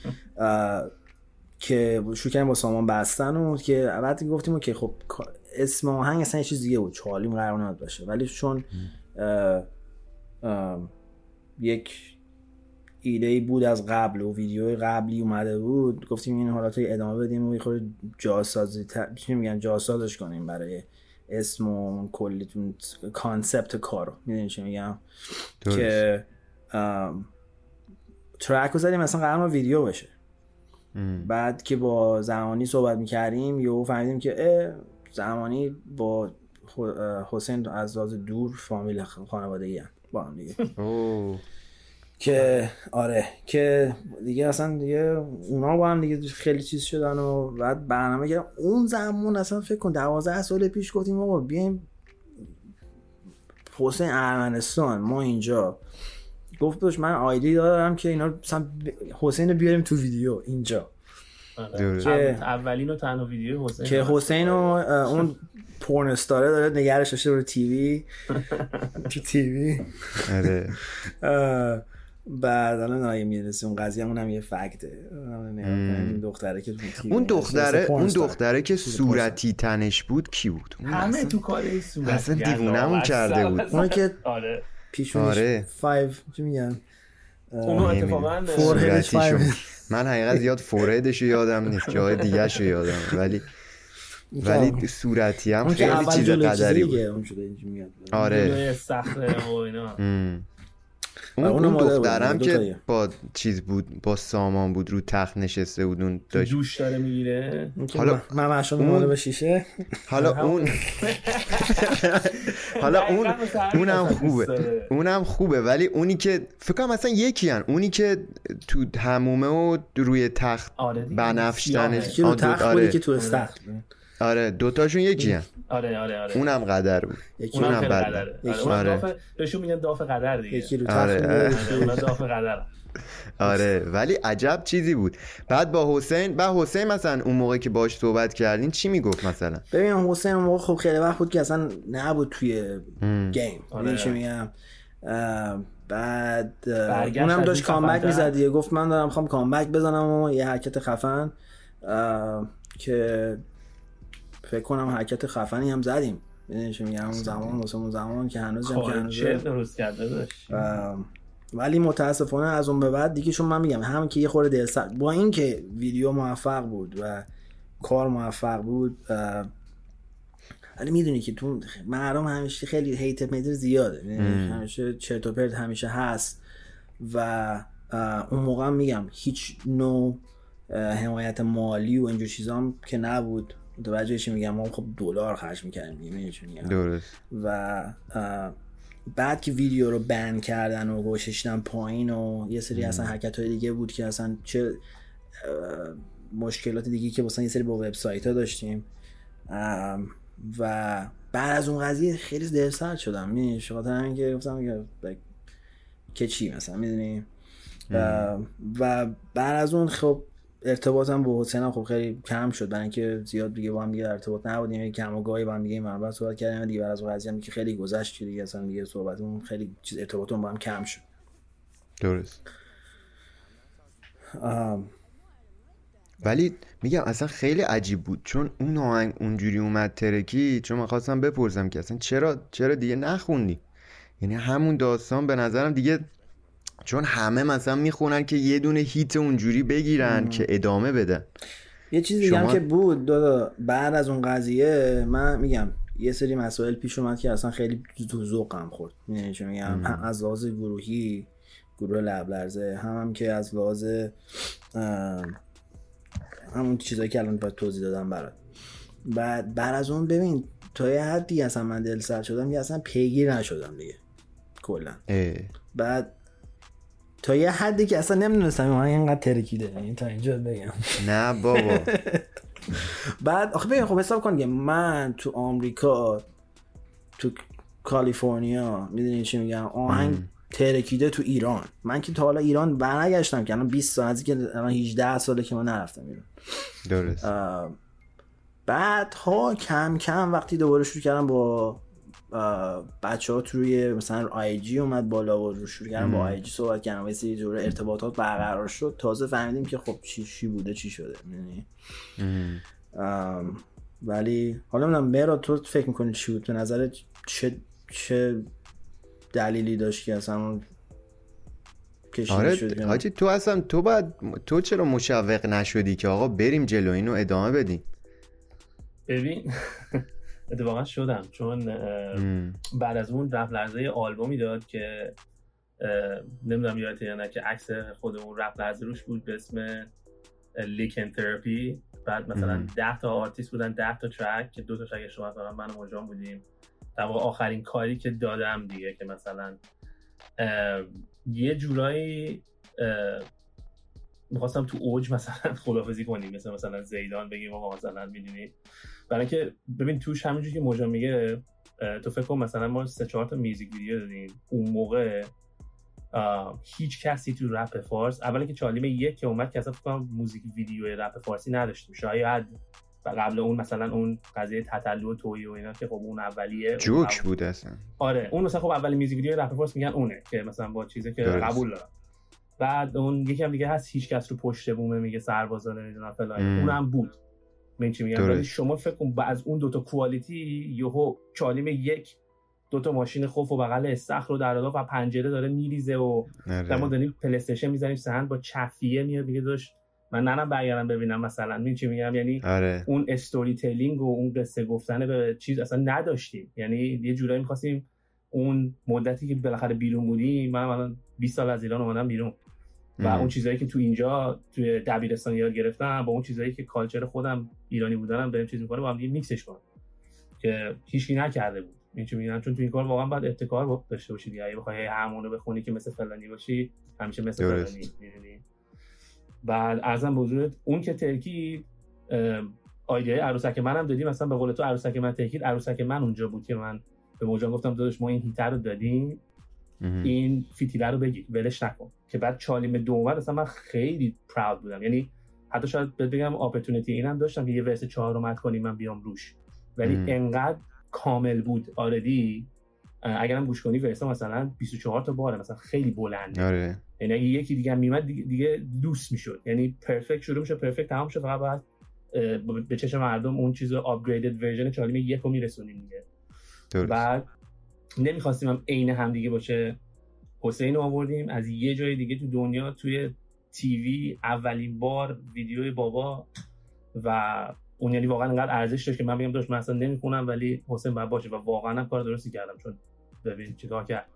که شروع کردیم با سامان بستن و که بعد گفتیم که خب اسم آهنگ اصلا یه چیز دیگه بود چالیم قرار نبود باشه ولی چون اه، اه، یک ایده ای بود از قبل و ویدیو قبلی اومده بود گفتیم این حالات رو ادامه بدیم و یه خورده جاسازی. چی میگن جاسازش کنیم برای اسم و اون کلی اون concept کارو می‌دونی چی میگم. که ام، track رو زدیم مثلا قرار ما ویدیو بشه ام. بعد که با زمانی صحبت می‌کردیم یهو فهمیدیم که اه، زمانی با حسین از لحاظ دور فامیل خانوادگی هم با هم دیگه. که آره که دیگه اصلا دیگه اونا با هم دیگه خیلی چیز شدن و بعد برنامه کردم اون زمان اصلا فکر کن دوازده سال پیش گفتیم آقا بیایم حسین ارمنستان ما اینجا گفت داشت من آیدی دارم که اینا مثلا حسین رو بیاریم تو ویدیو اینجا. آره. اول- اولین و تنها ویدیو حسین که حسین و اون پورن استاره داره نگرش داشته رو تیوی تو تیوی آره. بعد الان آیه می‌رسه اون قضیه اون هم یه فکته. اونم نگاه کنیم، این دختره که اون دختره اون. دختره که صورتی تنش بود کی بود؟ اون همه تو کار این صورت اصلا الله کرده. بود. اونو که آره. پیشونیش آره. فایو چی میگن؟ اونو اتفاقا. من حقیقت یاد فورهدش یادم نیست جای دیگه شو یادم. ولی ولی صورتی هم خیلی چیز قدری بود آره جلوی صخره و اینا ام. اون, اون دخترم دو که. با چیز بود با سامان بود رو تخت نشسته بود اون تو داشت دوش داره می‌گیره حالا- مشروب اون- به شیشه حالا اون حالا اون اونم خوبه. اونم خوبه ولی اونی که فکر کنم اصلا یکی هن. اونی که تو همومه و روی تخت. بنفش. تنش که تخت آره. که تو استخر آره دوتاشون یکی هن. آره آره آره اونم قدر بود یکی اونم بد قدره. آره اونم آره. داف بهشون میگن داف قدر دیگه یکی رو آره، آره. آره، داف قدر آره ولی عجب چیزی بود بعد با حسین بعد حسین مثلا اون موقع که باش صحبت کردین چی می‌گفت مثلا ببین حسین اون موقع خب خیلی وقت بود که اصلا نبود توی م. گیم آره. چی میگم بعد اونم داشت کامبک. می‌زد گفت من دارم می‌خوام کامبک بزنم و یه حرکت خفن که فکر کنم حرکت خفنی هم زدیم. می‌دونی چی میگم؟ اون زمان واسه اون زمان که هنوز هم که خب، هنوز درست کرده داشت. ولی متاسفانه از اون به بعد دیگه چون من میگم هم که یه خورده دلسر با اینکه ویدیو موفق بود و کار موفق بود ولی می‌دونی که تو مردم همیشه خیلی هیت میتر زیاده؟ ام. همیشه چرت و پرت همیشه هست. و اون موقع هم میگم هیچ نوع حمایت مالی و اینجور چیزام که نبود. متوجه چی میگم؟ ما خب دلار خرج می‌کردیم درست. و بعد که ویدیو رو بند کردن و گوششتن پایین و یه سری اصلا حرکت های دیگه بود که اصلا چه مشکلات دیگه که مثلا یه سری با وبسایت ها داشتیم و بعد از اون قضیه خیلی دلسرد شدم. می‌دونی خاطر همین که گفتم که که چی مثلا می‌دونی؟ و بعد از اون خب ارتباطم با حسین خب خیلی کم شد. برای اینکه زیاد دیگه با هم دیگه ارتباط نبودیم. یه کم و گاهی با هم دیگه مربع صحبت کردیم. دیگه بعد از اون قضیه هم که خیلی گذشت که دیگه اصلا دیگه صحبتمون خیلی چیز ارتباطمون با هم کم شد. درست. ام، ولی میگم اصلا خیلی عجیب بود. چون اون آهنگ اونجوری اومد ترکی چون من خواستم بپرسم که اصلا چرا چرا دیگه نخوندی؟ یعنی همون داستان به نظرم دیگه چون همه مثلا می‌خونن که یه دونه هیت اونجوری بگیرن که ادامه بدن یه چیز دیگه هم شما- که بود دادا بعد از اون قضیه من میگم یه سری مسائل پیش اومد که اصلا خیلی تو ذوقم خورد. می‌دونی میگم؟ هم از لحاظ گروهی گروه لب لرزه هم, هم که از لحاظ همون چیزایی که الان باید توضیح دادم برات. بعد بعد از اون ببین تا یه حدی اصلا من دل سر شدم که اصلا پیگیر نشدم دیگه کلا. بعد تا یه حدی که اصلا نمی‌دونستم من اینقدر ترکیده. یعنی تا اینجا بگم. نه بابا. بعد آخه ببین خب حساب کن که من تو آمریکا تو کالیفرنیا می‌دونی چی میگم؟ آهنگ ترکیده تو ایران. من که تا حالا ایران برنگشتم که الان 20 سال از که الان 18 ساله که من نرفتم ایران. درست. بعد ها کم کم وقتی دوباره شروع کردم با بچه ها توی مثلا آی جی اومد بالا و رو شروع کردم با آی جی صحبت کردم و یه سری جور ارتباطات برقرار شد. تازه فهمیدیم که خب چی چی بوده چی شده. ام، ولی حالا نمی‌دونم مرا تو فکر می‌کنی چی بود؟ به نظرت چه چه دلیلی داشت که اصلا اون کشیده شد؟ آره؟ حاجی تو اصلا تو باید تو چرا مشوق نشدی که آقا بریم جلو اینو ادامه بدیم؟ ببین اتفاقا شدم. چون. بعد از اون رپ لرزه آلبومی داد که نمی‌دونم یادته یا نه که عکس خود اون رپ لرزه روش بود به اسم Lycanthropy بعد مثلا مم. 10 تا آرتیست بودن 10 تا track که دو تا track شما فقط من و موجان بودیم. در آخرین کاری که دادم دیگه که مثلا یه جورایی می‌خواستم تو اوج مثلا خدافزی کنیم. مثل مثلا زیدان بگیم آقا مثلا می‌دونی؟ برای اینکه ببین توش همینجوری که مجا میگه تو فکر کن مثلا ما سه چهار تا میوزیک ویدیو دادیم اون موقع هیچ کسی تو رپ فارس اولا که چالیم یک که اومد که اصلا فکر کنم موزیک ویدیو رپ فارسی نداشتیم شاید و قبل اون مثلا اون قضیه تتلو و توی و اینا که خب اون اولیه اون جوک اول- بود اصلا. آره اون مثلا خب اول music video رپ فارس میگن اونه که مثلا با چیزی که درست. قبول دارم بعد اون یکی هم دیگه هست هیچ کس رو پشت بومه میگه سربازا نمی‌دونم فلان. اونم بود. من چی میگم. ولی شما فکر کن از اون دوتا quality یهو چالیم یک دوتا ماشین خفن و بغل استخر رو در و پنجره داره میریزه و ما داریم پلی استیشن می‌زنیم سهند با چفیه میاد میگه داداش من نرم برگردم ببینم مثلا. می چی میگم؟ یعنی آره. اون storytelling و اون قصه گفتن به چیز اصلا نداشتیم. یعنی یه جورایی می‌خواستیم اون مدتی که بالاخره بیرون بودیم من الان 20 سال از ایران اومدم بیرون. و ام. اون چیزایی که تو اینجا توی دبیرستان یاد گرفتم با اون چیزایی که کالچر خودم ایرانی بودنم داریم چیز می‌کنه با هم دیگه میکسش کنم. که هیچکی نکرده بود. این چی میگم؟ چون تو این کار واقعا باید ابتکار داشته باشی دیگه. اگه بخوای همونو بخونی که مثل فلانی باشی همیشه مثل درست. فلانی می‌دونی؟ بعد ارزم به اون که ترکی آیدیای عروسک منم دادی مثلا به قول تو عروسک من تکید عروسک من اونجا بود که من به موجان گفتم داداش ما این هیتر رو دادیم. این فیتیله رو بگیر ولش نکن. که بعد چالیم دوم اصلا من خیلی پراود بودم. یعنی حتی شاید بگم اپورتونتی اینم داشتم که یه ورس چهار رو کنیم من بیام روش. ولی انقدر کامل بود آردی اگرم گوش کنی ورس مثلا 24 تا باره مثلا خیلی بلنده. آره. یعنی اگه یکی دیگه میومد دیگه, دیگه دوست می‌شد. یعنی پرفکت شروع میشه پرفکت تمام شد. فقط بعد به چشم مردم اون چیز upgraded version چالیم یک رو میرسونیم دیگه. بعد نمی‌خواستیم هم عین هم دیگه باشه. حسین رو آوردیم. از یه جای دیگه تو دنیا توی TV اولین بار ویدیوی بابا و اون یعنی واقعا انقدر ارزش داشت که من بگم داداش من اصلا نمی‌خونم ولی حسین باید باشه و واقعا هم کار درستی کردم چون ببین چیکار کرد.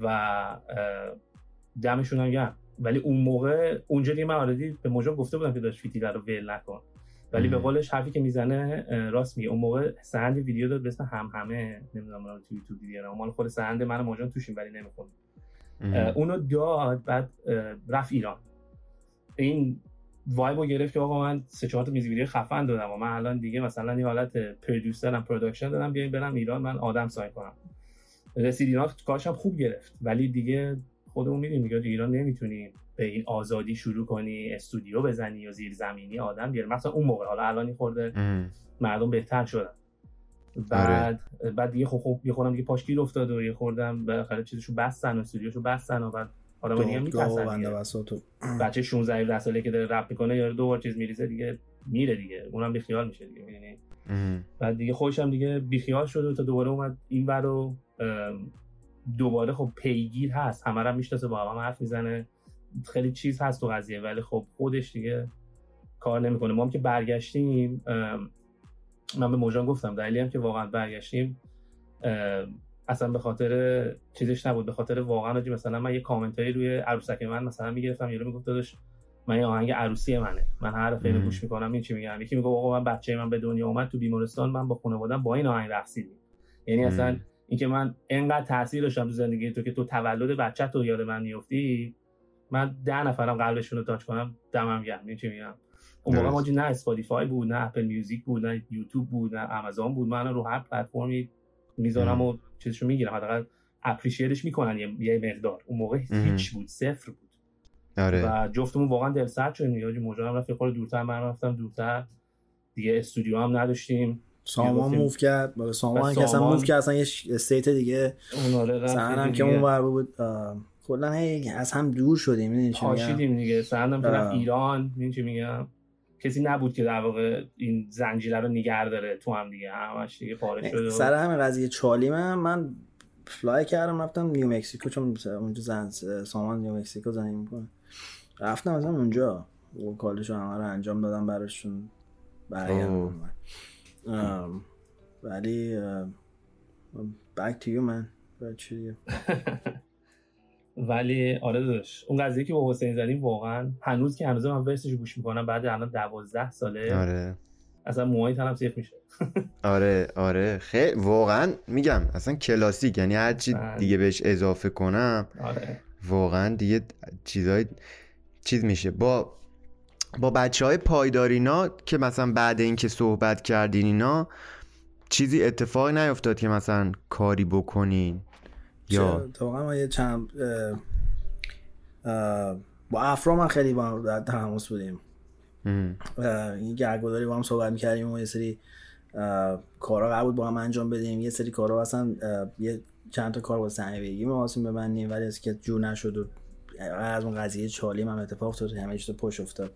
و دمشون هم گرم. ولی اون موقع اونجا دیگه من آره دیگه به موجان گفته بودم که داداش فیتیله رو ول نکن. ولی به قولش حرفی که می‌زنه راست میگه. اون موقع سهند ویدیو داد به اسم هم همه نمی‌دونم تو یوتیوب دیگه مال خود سهند من موجان توشیم ولی نمی‌خوند. اونو داد بعد رفت ایران. این vibe رو گرفت که آقا من سه چهار تا music video خفن دادم و من الان دیگه مثلا یه حالت producer م production دادم بیاین برم ایران من آدم sign کنم. رسید ایران کارشم خوب گرفت. ولی دیگه خودمون می‌دونیم دیگه ایران نمی‌تونیم. به این آزادی شروع کنی استودیو بزنی یا زیر زمینی آدم بیاری مثلا اون موقع حالا الان خورده مردم بهتر شدن. بعد آره. بعد دیگه خب خب یه خودم دیگه پاشگیر افتاد و یه خوردم بالاخره چیزشو بستن و استودیوشو بستن و بعد آدم دیگه میترسن بچه 16 17 ساله که داره رپ می‌کنه یا دو بار چیز میریزه دیگه میره دیگه. اونم بی خیال میشه دیگه می‌دونی؟ بعد دیگه خودشم دیگه بی خیال شده و تا دوباره اومد این رو دوباره خب پیگیر هست. همه رو می‌شناسه با هم حرف می‌زنه. خیلی چیز هست تو قضیه ولی خب خودش دیگه کار نمی‌کنه. ما هم که برگشتیم من به موجان گفتم دلیلی هم که واقعا برگشتیم اصلا به خاطر چیزش نبود به خاطر واقعا مثلا من یه کامنتاری روی عروسک من مثلا می‌گرفتم یارو می‌گفت داداش من یه آهنگ عروسی منه. من هر اینو گوش می‌کنم این چی میگم؟ یکی میگه آقا من بچه من به دنیا اومد تو بیمارستان من با خانواده‌ام با این آهنگ رقصیدیم یعنی اصلا اینکه من انقدر تاثیر داشتم تو زندگی تو که تو تولد بچه تو یاد من میافتی من ده نفرم قلبشون رو touch کنم دمم گرم. چی میگم؟ اون موقع ما نه اسپاتیفای بود نه اپل میوزیک بود نه یوتیوب بود نه آمازون بود. من رو هر پلتفرمی می‌ذارم و چیزشو می‌گیرم. حداقل appreciate ش می‌کنن یه مقدار. اون موقع هیچ بود صفر بود. آره. و جفتمون واقعا دل سرد شدیم دیگه. موجانم رفت خود دورتر من رفتم دورتر. دیگه استودیو هم نداشتیم. سامان move کرد. بالا سامان که اصلا move کرد اصلا یه state دیگه. اون آره هم که اون بود کلا هی از هم دور شدیم می‌دونی چی میگم؟ دیگه. سندم که ایران می‌دونی چی میگم؟ کسی نبود که در واقع این زنجیره رو نگه داره. تو هم دیگه. همش دیگه پاره شده سر همین قضیه چالیمه. من فلای کردم رفتم نیو مکسیکو چون اونجا زن سامان نیو مکسیکو زنی می‌کنه. رفتم از اونجا. و کالش همه رو انجام دادم براشون. برگردم. ولی back to you man. ولی آره داشت اون قضیه که با حسین زدیم واقعا هنوز که هنوز من ورسش گوش می‌کنم بعد الان دوازده ساله آره. اصلا موهای تنم سیخ میشه. آره آره. خیلی واقعا میگم اصلا کلاسیک یعنی هر چی بله. دیگه بهش اضافه کنم آره. واقعا دیگه چیزای چیز میشه. با با بچه های پایدارینا که مثلا بعد اینکه صحبت کردین اینا چیزی اتفاق نیفتاد که مثلا کاری بکنین. یا واقعا یه چند با افرا من خیلی با تماس بودیم. این گرگوداری با هم صحبت می‌کردیم و یه سری کارا قرار بود با هم انجام بدیم. یه سری کارا اصلا یه چند تا کار با سنگی بگیم می‌خواستیم ببندیم ولی از که جور نشد و از اون قضیه چالی هم اتفاق افتاد همه چیز پشت افتاد.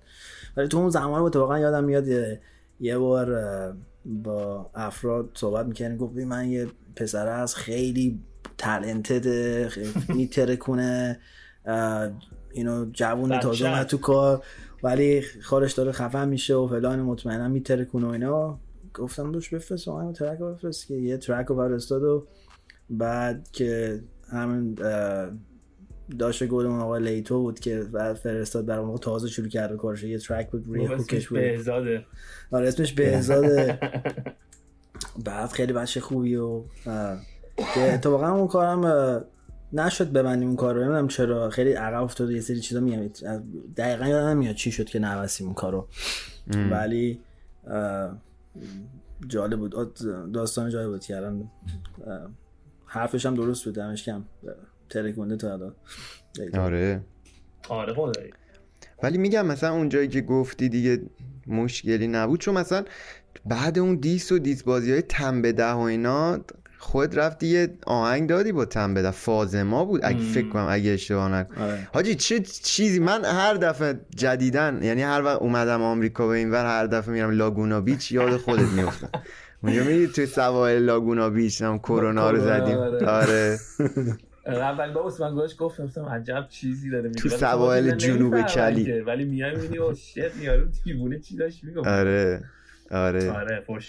ولی تو اون زمان اتفاقا یادم میاد یه بار با افراد صحبت می‌کردیم گفت من یه پسر از خیلی تلنتد میتره کنه اینو جوون تازه تو کار. ولی خارش داره خفن میشه و فلان مطمئنا میتره کنه و اینا. گفتم دوش بفرست و ترک رو بفرست که یه ترک رو فرستاد و بعد که همین داشته گلمون آقا لیتو بود که بعد فرستاد برای موقع تازه شروع کرده کارش. یه ترک بود روی کوکش بود. بهزاده. آره اسمش بهزاده. بعد خیلی بچه خوبی و که اتفاقا اون کارم نشد ببندیم اون کار رو نمی‌دونم چرا. خیلی عقب افتاد یه سری چیزا میگم. دقیقا یادم نمیاد چی شد که نوستیم اون کارو. ولی جالب بود. داستان جالب بود کردن حرفش هم درست بود. دمش کم. ترکونده تا الان. آره. آره خدایی. ولی میگم مثلا اون جایی که گفتی دیگه مشکلی نبود. چون مثلا بعد اون دیس و دیس بازی های تن به ده و اینا خود رفتی یه آهنگ دادی با تن بده فازما بود. اگه فکر کنم اگه اشتباه نکنم. آره. حاجی چه چیزی؟ من هر دفعه جدیدن یعنی هر وقت اومدم آمریکا به اینور هر دفعه میرم لاگونا بیچ یاد خودت میفتم اونجا میری توی سواحل لاگونا بیچ هم کرونا رو زدیم. آره. اول با عثمان گوش گفت گفتم عجب چیزی داره میگه. تو سواحل جنوب کلی. ولی میای می‌بینی او شت یارو دیوونه چی داشت میگه آره. آره. آره فور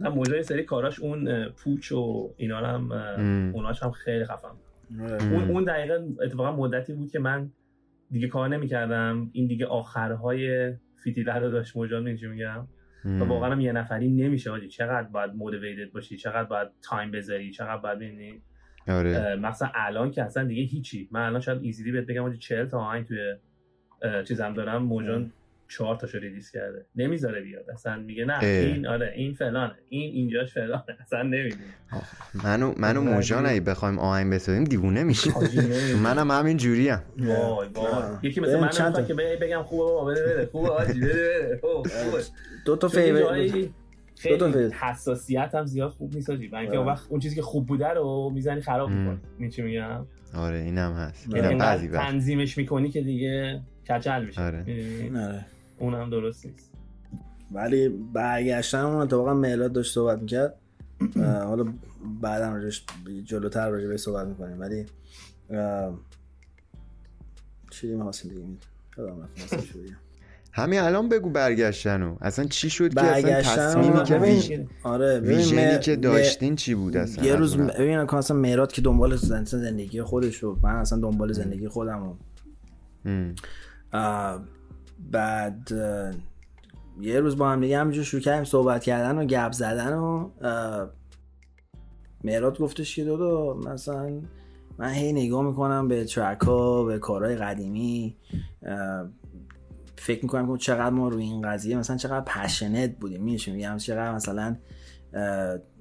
نه موجای سری کاراش اون پوچ و اینا هم اوناش هم خیلی خفم. اون اون دقیقا اتفاقا مدتی بود که من دیگه کار نمی‌کردم. این دیگه آخرهای فیتیله رو داشت موجان میگم؟ میگم و واقعا هم یه نفری نمیشه حاجی. چقدر باید motivated باشی؟ چقدر باید time بذاری؟ چقدر باید ببینی آره. مثلا الان که اصلا دیگه هیچی. من الان شاید easily بهت بگم حاجی 40 تا آهنگ توی چیزم دارم. موجان چهار تاشو release کرده. نمی‌ذاره بیاد. اصلا میگه نه اه. این آره این فلانه. این اینجاش فلانه. اصلا نمی‌دونه. منو منو موجان اگه بخوایم آهنگ بسازیم دیوونه میشه. منم همین جوریم. وای وای. یکی مثل من که بگم خوبه بابا بده بده. خوبه آجی بده بده. دو تا چون یه فیور جایی دو تا خیلی. حساسیت هم زیاد خوب نیست آجی برای اینکه آره. اون وقت اون چیزی که خوب بوده رو می‌زنی خراب ام. می‌کنی. این چی میگم؟ آره اینم هست. آره. اینم اینقدر بعضی وقت. تنظیمش می‌کنی که دیگه کچل میشه. آره. آره. اونم درست نیست. ولی برگشتن اون اتفاقا میلاد داشت صحبت می‌کرد. حالا بعدم راجش جلوتر راجع به صحبت می‌کنیم. ولی چی می‌خواستیم دیگه. همین الان بگو برگشتنو. اصلا چی شد که اصلا تصمیمی که ببین، ویژ... آره ویژنی که داشتین چی بود اصلا؟ یه روز ببین کن اصلا مهراد که دنبال زن- زندگی خودش رو من اصلا دنبال زندگی خودم رو بعد یه روز با هم دیگه همینجور شروع کردیم صحبت کردن و گپ زدن و اه، مهراد گفتش که دادو مثلا من هی نگاه می‌کنم به ترک ها به کارهای قدیمی فکر می‌کنم که چقدر ما روی این قضیه مثلا چقدر پشنت بودیم. میشه میگم؟ چقدر مثلا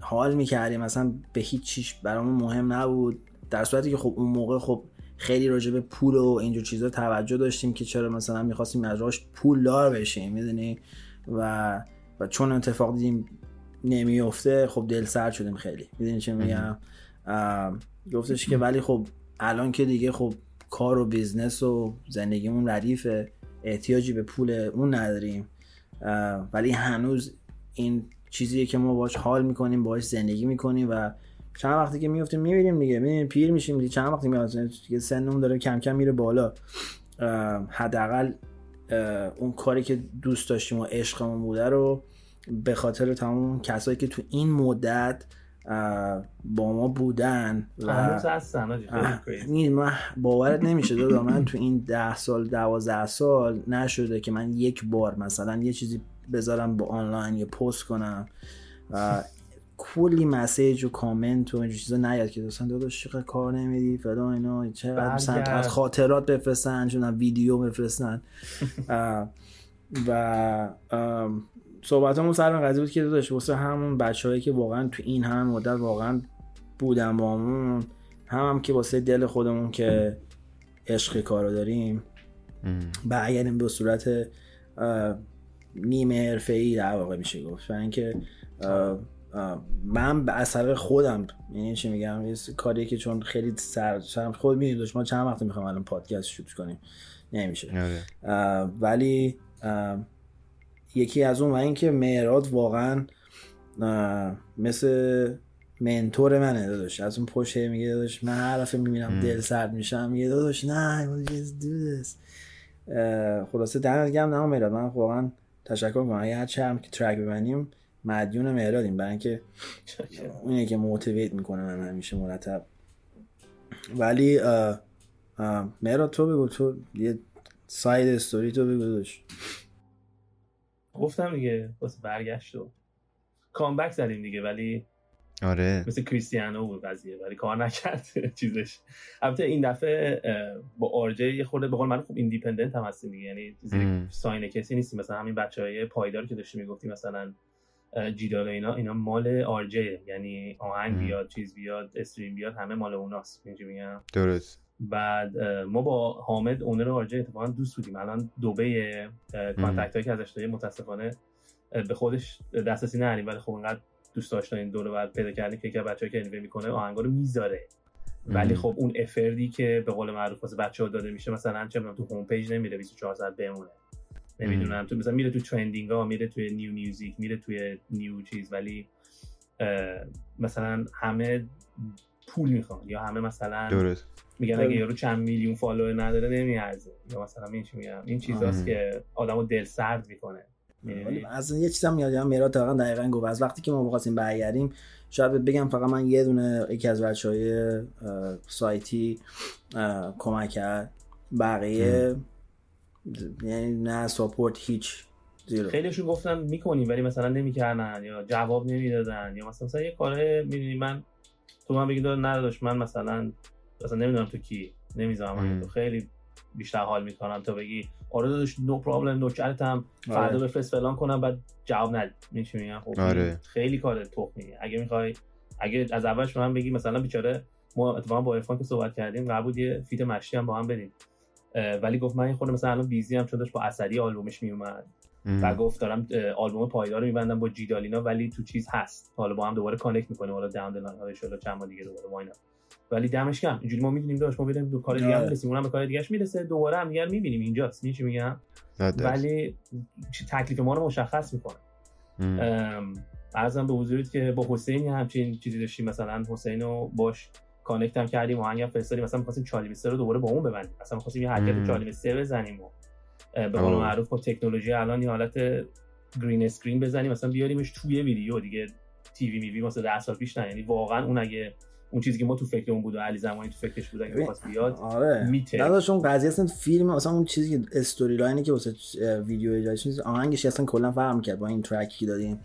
حال می‌کردیم. مثلا به هیچ چیش برامون مهم نبود. در صورتی که خب اون موقع خب خیلی راجع به پول و اینجور چیزا توجه داشتیم که چرا مثلا می‌خواستیم از راش پول دار بشیم می‌دونی؟ و و چون اتفاق دیدیم نمیفته خب دل سرد شدیم خیلی. می‌دونی چه میگم؟ گفتش که ولی خب الان که دیگه خب کار و business و زندگیمون ردیفه احتیاجی به پول اون نداریم. ولی هنوز این چیزیه که ما باش حال می‌کنیم باش زندگی می‌کنیم و چند وقتی که میفتیم می‌بینیم دیگه. می‌بینیم پیر میشیم دیگه. چند وقتی میاد دیگه سنمون داره کم کم میره بالا. حداقل اون کاری که دوست داشتیم و عشقمون بوده رو به خاطر تمام کسایی که تو این مدت با ما بودن و هستن من باورت نمیشه دادا. من تو این ده سال دوازده سال نشده که من یک بار مثلا یه چیزی بذارم با آنلاین یه پست کنم. کلی مسیج و کامنت و اینجور چیزا نیاد که دوستان داداش چقدر کار نمیدی فلان اینا. چقدر مثلا. از خاطرات بفرستن چون ویدیو بفرستن. و صحبتمون سر این قضیه بود که داداش واسه همون بچههایی که واقعا تو این همه مدت واقعا بودن بامون هم, هم که واسه دل خودمون که عشق کارو داریم. ام. برگردیم به صورت نیمه حرفه ای در واقع میشه گفت. اینکه من به اثر خودم یعنی چی میگم؟ یه کاری که چون خیلی سر خود می‌دونید ما چند وقت می‌خوام الان پادکست شوت کنیم؟ نمیشه. آره. اه، ولی اه، یکی از اون و اینکه مهراد واقعا مثل منتور منه داداش. از اون پشت میگه داداش من هر دفعه می‌بینم دل سرد میشم میگه داداش نه you just do this. اه، خلاصه دمت گرم نه مهراد من واقعا تشکر می‌کنم. اگه هر چه هم که ترک ببنیم مدیون مهرادیم. برای اینکه اونه که موتیویت می‌کنه من همیشه مرتب. ولی مهراد تو بگو. تو یه side story تو بگو داداش گفتم دیگه واسه برگشت و comeback زدیم دیگه ولی آره. مثل کریستیانو بود قضیه ولی کار نکرد چیزش. البته این دفعه با آرجه یه خورده به قول من خوب independent هم هستیم دیگه یعنی sign کسی نیستیم. مثلا همین بچهای پایدار که داشتی می‌گفتی مثلا جیدال اینا اینا مال آرجه یعنی آهنگ بیاد چیز بیاد stream بیاد همه مال اوناست. میگم؟ درست. بعد ما با حامد owner آرجه اتفاقا دوست بودیم. الان دوبه contact هایی که ازش داریم متاسفانه به خودش دسترسی نداریم. ولی خب اینقدر دوست داشتن این دور بعد پیدا کردیم که یکی بچه‌ها که انوی می‌کنه آهنگا رو می‌ذاره. ولی خب اون effort ی که به قول معروف واسه بچه‌ها داده میشه مثلا چه تو home page نمیره 24 ساعت بمونه. نمی‌دونم. تو مثلا میره تو trending ها میره توی new music میره توی new چیز ولی مثلا همه پول می‌خوان. یا همه مثلا درست. میگن اگه یارو چند میلیون فالوور نداره نمیارزه. یا مثلا این چی میگم؟ این چیزاست که آدمو دل سرد می‌کنه از یه چیزم یادم میاد. تا دقیقا گفت. از وقتی که ما می‌خواستیم برگردیم شاید بگم فقط من یه دونه یکی از بچهای سایتی کمک کرد. بقیه یعنی نه ساپورت هیچ زیرو. خیلیشون گفتن می‌کنیم ولی مثلا نمی‌کردن یا جواب نمی‌دادن یا مثلا مثلا یه کاره می‌دونی من تو من بگی نداشت من مثلا مثلا نمی‌دونم تو کی نمی‌ذارم تو خیلی بیشتر حال می‌کنم تا بگی آره داداش no problem نوکرتم فردا آره. بفرست فلان کنم بعد جواب ند میگم؟ خب آره. خیلی کار تخمیه. اگه می‌خوای اگه از اولش من بگی مثلا بیچاره ما اتفاقا با عرفان که صحبت کردیم بود یه feat مشتی هم با هم بدیم ولی گفت من این خورده مثلا الان busy هم چون داشت با اثری آلبومش میومد. و گفت دارم آلبوم پایدار رو میبندم با جی‌دال اینا ولی تو چیز هست. حالا با هم دوباره connect می‌کنیم حالا down the line ها چند ماه دیگه دوباره واینا ولی دمش گرم اینجوری ما می‌دونیم داشت ما بریم دو کار دیگه هم برسیم اونم به کار دیگهش می‌رسه. دوباره هم دیگه می‌بینیم. اینجاست. چی میگم؟ ولی تکلیف ما رو مشخص می‌کنه. عرضم به حضورت که با حسین همچین چیزی داشتیم. مثلا حسین رو باش connect هم کردیم آهنگ هم فرستادیم. مثلا می‌خواستیم چالی رو دوباره با اون ببندیم. مثلا می‌خواستیم یه حرکت چالی بزنیم و به قول معروف با تکنولوژی الان یه حالت green screen بزنیم. مثلا بیاریمش توی ویدیو دیگه. TV میوی واسه 10 سال پیش نه. یعنی واقعا اون اگه اون چیزی که ما تو فکرمون بود و علی زمانی تو فکرش بود اگه بخواست بیاد آره. میته نداشت اون قضیه اصلا فیلم مثلا اون چیزی که story line ی که واسه ویدیو اجرا چیز آهنگش اصلا کلا فرق می‌کرد با این track ی دادیم.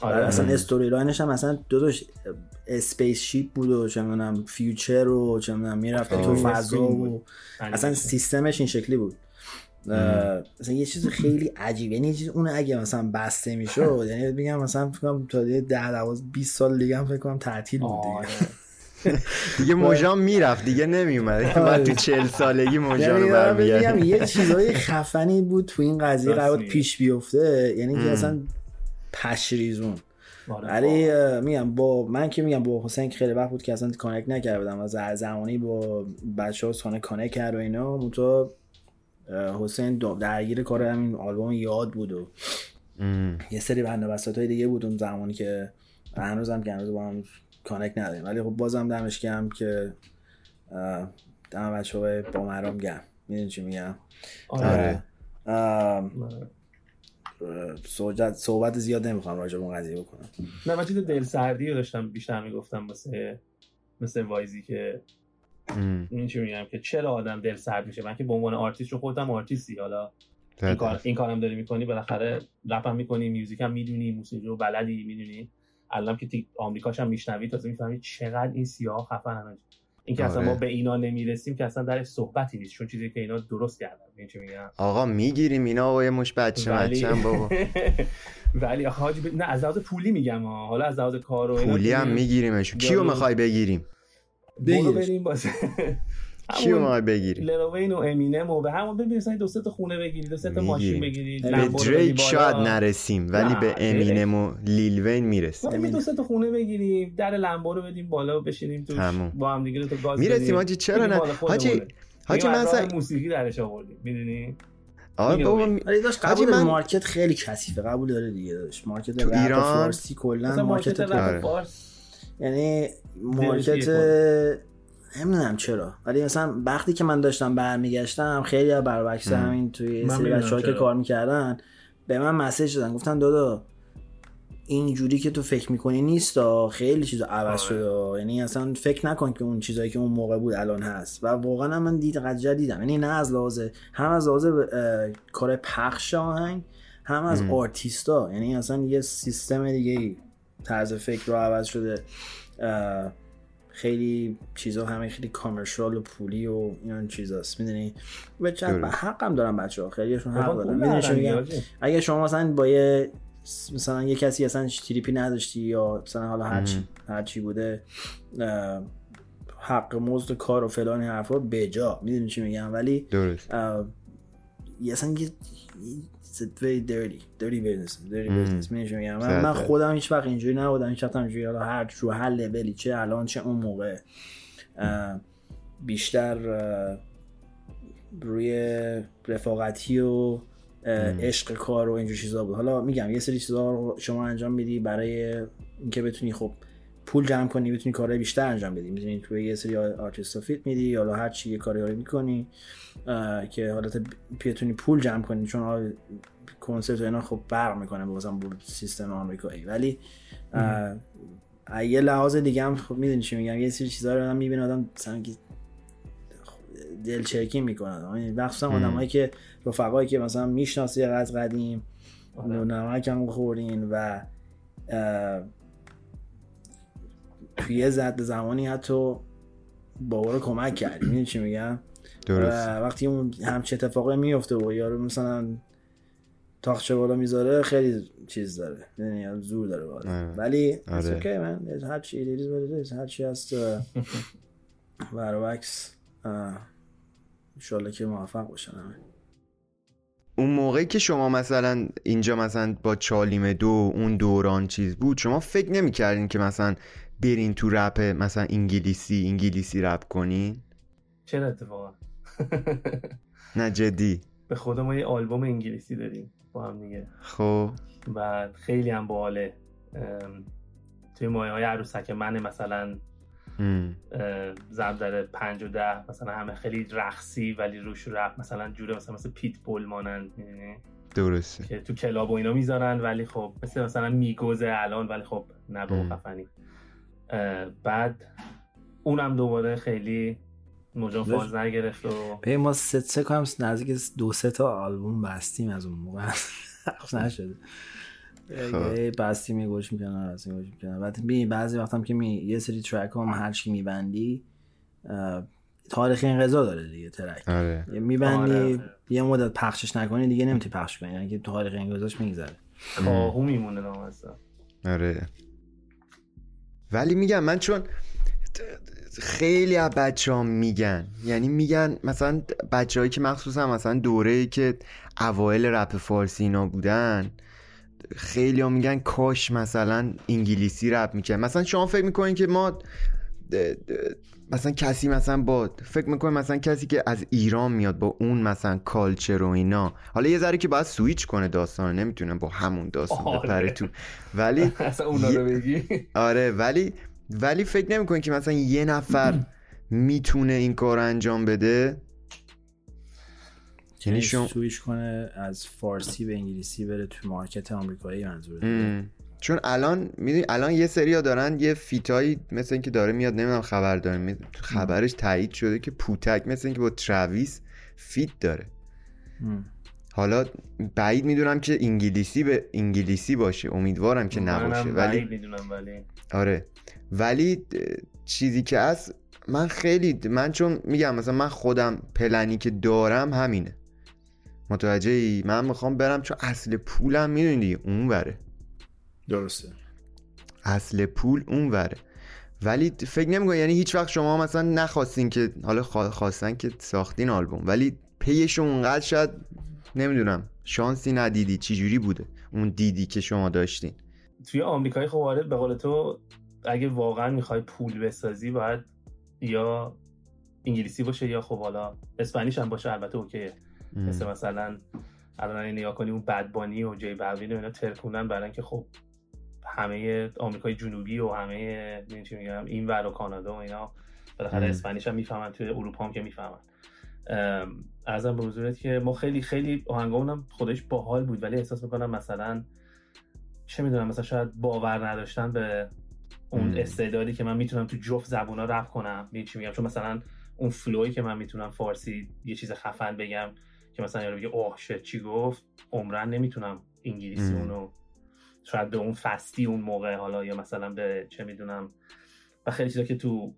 آره اصلا story line ش هم مثلا دو دوش spaceship بود و چه می‌دونم future و چه می‌دونم می‌رفت تو فضا و اصلا سیستمش این شکلی بود. مثلا یه چیز خیلی عجیب یعنی چیز اون اگه مثلا بسته می‌شد یعنی بگم مثلا فکر کنم تا 10 12 20 سال دیگه هم فکر کنم تعطیل بود دیگه. دیگه موجان می‌رفت دیگه نمیومد آره. تو چل سالگی موجان رو برمیگرد یه چیزای خفنی بود تو این قضیه قرار پیش بیفته. یعنی که اصلا پشریزون آره، ولی میگم با من که میگم با حسین خیلی وقت بود که اصلا کانکت نکرده بودم از زمانی با بچه ها خانه کانکت کرد و اینا منتها حسین درگیر کار همین آلبوم یاد بود و یه سری بنده بسات های دیگه بود اون زمانی که هنوزم که هنوز با هم connect نداریم. ولی خب بازم دمش گرم که دم بچه های با مرام گرم می‌دونی چی میگم؟ آره. صحبت, صحبت زیاد نمی‌خوام راجع به اون قضیه بکنم. نه من چیز دل سردی رو داشتم بیشتر می‌گفتم مثل مثل وایزی که این چی میگم که چرا آدم دل سرد میشه؟ من که به عنوان آرتیست رو خودم آرتیستی. حالا این, کار، این کارم داری می‌کنی بالاخره رپ هم می‌کنی music هم می‌دونی موسیقی رو بلدی می‌دونی. الان که آمریکاش هم میشنوی تازه می‌فهمی چقدر این سیاه خفن این که اصلا ما آره. به اینا نمی‌رسیم که اصلا درش صحبتی نیست چون چیزی که اینا درست کردن. این چی میگم؟ آقا می‌گیریم اینا و یه مشت بچه ولی... بابا. ولی حاج ب... نه از لحاظ پولی میگم حالا از لحاظ کار و پولی هم میگیریمش. کیو می‌خوای بگیریم؟ بریم واسه کیو ما بگیری؟ لیل وین و امینم و به همون ببین دو سه تا خونه بگیری دو سه تا ماشین بگیری به دریک شاید نرسیم ولی به امینم و لیل وین می‌رسیم. دو سه تا خونه بگیریم در لمبو رو بدیم بالا بشینیم توش با هم دیگه تو گاز می‌رسیم حاجی چرا نه؟ حاجی حاجی مثلا موسیقی درش آوردیم می‌دونی؟ آره بابا ولی داشت قبول من... market خیلی کثیفه قبول داره دیگه داشت. market تو ایران؟ فارسی کلا market رپ فارس. یعنی market نمی‌دونم چرا. ولی مثلا وقتی که من داشتم برمیگشتم خیلی برعکس همین توی سری بچه‌ها که کار می‌کردن به من مسیج دادن. گفتن دادا اینجوری که تو فکر می‌کنی نیست خیلی چیزا عوض شده یعنی اصلا فکر نکن که اون چیزایی که اون موقع بود الان هست. و واقعا من دید قدر دیدم یعنی نه از لحاظ هم از لحاظ کار پخش آهنگ هم از آرتیستا. یعنی اصلا یه سیستم دیگه ای طرز فکر رو عوض شده. خیلی چیزا همه خیلی کامرشال و پولی و این چیزاست می‌دونی؟ به حق هم دارن. بچه ها خیلیشون حق دارن اگه شما مثلا با یه مثلا یه کسی اصلا تریپی نداشتی یا مثلا حالا هر چی هر چی بوده حق مزد کار و فلان حرفا بجا. می‌دونی چی میگم؟ ولی درست. اصلا یه very dirty dirty business dirty business میگم من, من خودم هیچ وقت اینجوری نبودم هیچ وقت اینجوری حالا هر رو هر لولی چه الان چه اون موقع بیشتر روی رفاقتی و عشق کار و اینجور چیزا بود حالا میگم یه سری چیزا رو شما انجام میدی برای اینکه بتونی خب پول جمع کنی بتونی کارهای بیشتر انجام بدی. می‌تونی توی یه سری آرتیست feat میدی یا هر چی یه کاری رو می‌کنی که حالت بتونی پول جمع کنی چون کنسرت و اینا خب فرق می‌کنه مثلا با سیستم آمریکایی. ولی یه لحاظ دیگه هم خب می‌دونی چی میگم یه سری چیزا رو هم می‌بینه آدم مثلا که دلچرکی می‌کنه. یعنی مخصوصا آدمایی که رفقایی که مثلا می‌شناسی از قدیم آره. نمک هم خورین و توی یه زد زمانی حتی بابا رو کمک کردی. می‌دونی چی میگم؟ درست. وقتی اون همچه اتفاقی میفته و یارو مثلا تاخچه بالا می‌ذاره خیلی چیز داره. یعنی زور داره بالا. آره. ولی آره. اوکی من هر چی بده هر چی هست برعکس انشالله که موفق باشن اون موقعی که شما مثلا اینجا مثلا با چالیم دو اون دوران چیز بود شما فکر نمی‌کردین که مثلا برین تو رپ مثلا انگلیسی انگلیسی رپ کنین؟ چرا اتفاقا؟ نه جدی. به خود ما یه آلبوم انگلیسی داریم با هم دیگه. خب. و خیلی هم باحاله. توی مایه های عروسک من مثلا زب داره پنج و ده مثلا همه خیلی رقصی ولی روش رپ مثلا جوره مثلا مثل پیت بول مانند درسته. که تو کلاب و اینا می‌ذارن ولی خب مثل مثلا میگوزه الان ولی خب نه خفنی. بعد اونم دوباره خیلی موجا فاز نگرفت و به ما سه سه کنم نزدیک دو سه تا آلبوم بستیم از اون موقع. نشده. خب. بستی می گوش می‌کنن بستی گوش می‌کنن بعد می بعضی وقتم که می یه سری ترک هم هر چی میبندی تاریخ انقضا داره دیگه ترک. آره. میبندی آره. یه مدت پخشش نکنی دیگه نمی‌تونی پخش کنی یعنی که تاریخ انقضاش میگذره. کاهو میمونه نامسته آره. ولی میگم من چون خیلی از بچه ها میگن. یعنی میگن مثلا بچه هایی که مخصوصا مثلا دوره ای که اوایل رپ فارسی اینا بودن خیلی میگن کاش مثلا انگلیسی رپ میکن مثلا شما فکر می‌کنین که ما مثلا کسی مثلا با فکر می‌کنه مثلا کسی که از ایران میاد با اون مثلا culture و اینا حالا یه ذره که باید سویچ کنه داستان نمی‌تونه با همون داستان آره. بپره تو. ولی رو بگی. آره ولی ولی فکر نمی‌کنه که مثلا یه نفر می‌تونه این کار انجام بده؟ یعنی سویچ کنه از فارسی به انگلیسی بره تو market آمریکایی منظور چون الان می‌دونی الان یه سری دارن یه feat ایی مثل اینکه داره میاد نمی‌دونم خبر داره خبرش تایید شده که پوتک مثل اینکه با تراویس فیت داره. حالا بعید می‌دونم که انگلیسی به انگلیسی باشه. امیدوارم که نباشه. ولی می‌دونم ولی آره. ولی چیزی که از من خیلی من چون میگم مثلا من خودم پلنی که دارم همینه. متوجه ای من می‌خوام برم چون اصل پولم می‌دونی دیگه اون وره درسته. اصل پول اون وره ولی فکر نمی‌کنم یعنی هیچ وقت شما مثلا نخواستین که حالا خواستن که ساختین آلبوم ولی پیش اونقدر شاید نمی‌دونم شانسی ندیدی چی جوری بوده اون دیدی که شما داشتین؟ توی آمریکای خب آره به قول تو اگه واقعا می‌خوای پول بسازی باید یا انگلیسی باشه یا خب حالا اسپانیش هم باشه البته اوکیه. مثل مثلا الان نیا کنی اون بدبانی و جی بروین و اینا ترکوندن برای اینکه خب همه آمریکای جنوبی و همه چی میگم این ور و کانادا و اینا بالاخره اسپانیش هم می‌فهمن توی اروپا هم که می‌فهمن. ارزم به حضورت که ما خیلی خیلی آهنگامون خودش باحال بود ولی احساس می‌کنم مثلا چه می‌دونم مثلا شاید باور نداشتن به اون استعدادی که من می‌تونم تو جفت زبونا رپ کنم. چی میگم؟ چون مثلا اون فلوی که من می‌تونم فارسی یه چیز خفن بگم که مثلا یارو بگه اوه شت چی گفت؟ عمرن نمی‌تونم انگلیسی اونو شاید به اون فستی اون موقع حالا یا مثلا به چه می‌دونم و خیلی چیزا که تو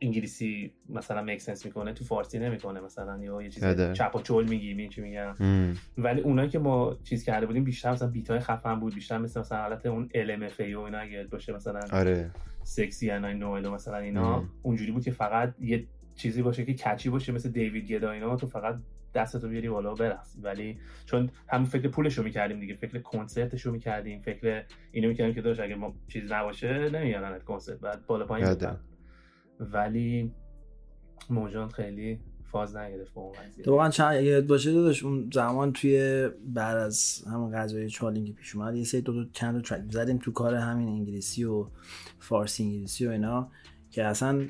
انگلیسی مثلا make sense می‌کنه تو فارسی نمی‌کنه مثلا یا یه چیز چپ و چول میگی این چی میگم؟ ولی اونایی که ما چیز کرده بودیم بیشتر مثلا beat های خفن بود بیشتر مثل مثلا حالت اون LMFAO اینا اگه باشه مثلا آره. سکسی ان نوئل مثلا اینا اونجوری بود که فقط یه چیزی باشه که catchy باشه مثل David Guetta اینا تو فقط دستتو بیاری بالا و برقصی ولی چون هم فکر پولشو می‌کردیم دیگه فکر کنسرتشو می‌کردیم فکر اینو می‌کردیم که داشت اگه ما چیز نباشه نمیارن کنسرت بعد بالا پایین ولی موجان خیلی فاز نگرفت با اون قضیه تو واقعا چند یاد باشه داداش اون زمان توی بعد از همون قضیه چالینگ پیش اومد یه سری دو, دو چند track زدیم تو کار همین انگلیسی و فارسی انگلیسی و اینا. که اصلا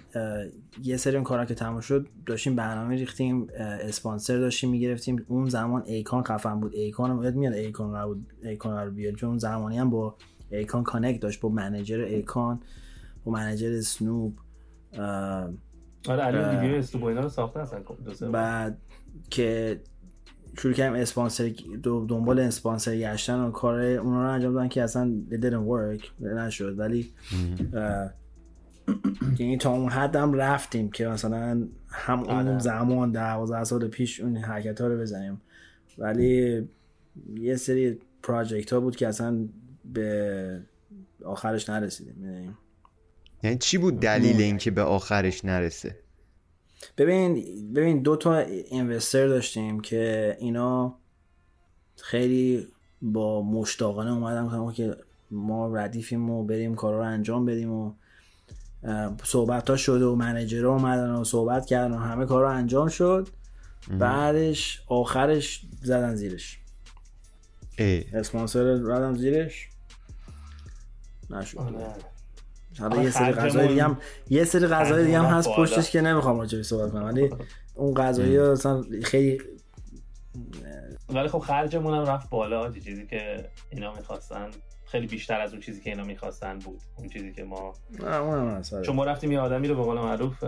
یه سری اون کارا که تمام شد داشتیم برنامه ریختیم اسپانسر داشتیم می‌گرفتیم. اون زمان Akon خفن بود. Akon رو میاد Akon رو بود Akon رو بیاد. چون اون زمانی هم با Akon connect داشت با manager Akon با manager Snoop. آره علی ویدیو استوبو اینا رو ساخته اصلا بعد که شروع کردیم اسپانسر دنبال اسپانسر گشتن و کار اونا رو انجام دادن که اصلا it didn't work نشد. ولی یعنی تا اون حد هم رفتیم که مثلا هم اون آره. زمان دوازده سال پیش اون حرکت ها رو بزنیم. ولی یه سری پراجکت ها بود که اصلا به آخرش نرسیدیم. یعنی یعنی چی بود دلیل اینکه به آخرش نرسه؟ ببین ببین دو تا اینوستر داشتیم که اینا خیلی با مشتاقانه اومدن که ما ردیفیم و بریم کارا رو انجام بدیم و صحبت ها شد و منیجر اومدن و صحبت کردن و همه کار رو انجام شد. بعدش آخرش زدن زیرش. اسپانسر زدن زیرش. نشد. آره. حالا یه سری غذای دیگه هم یه سری غذای دیگه هم هست پشتش که نمی‌خوام راجعش صحبت کنم. ولی اون غذایی اصلا خیلی ولی خب خرجمون هم رفت بالا چیزی که اینا می‌خواستن. خیلی بیشتر از اون چیزی که اینا می‌خواستن بود. اون چیزی که ما چون ما رفتیم یه آدمی رو به قول معروف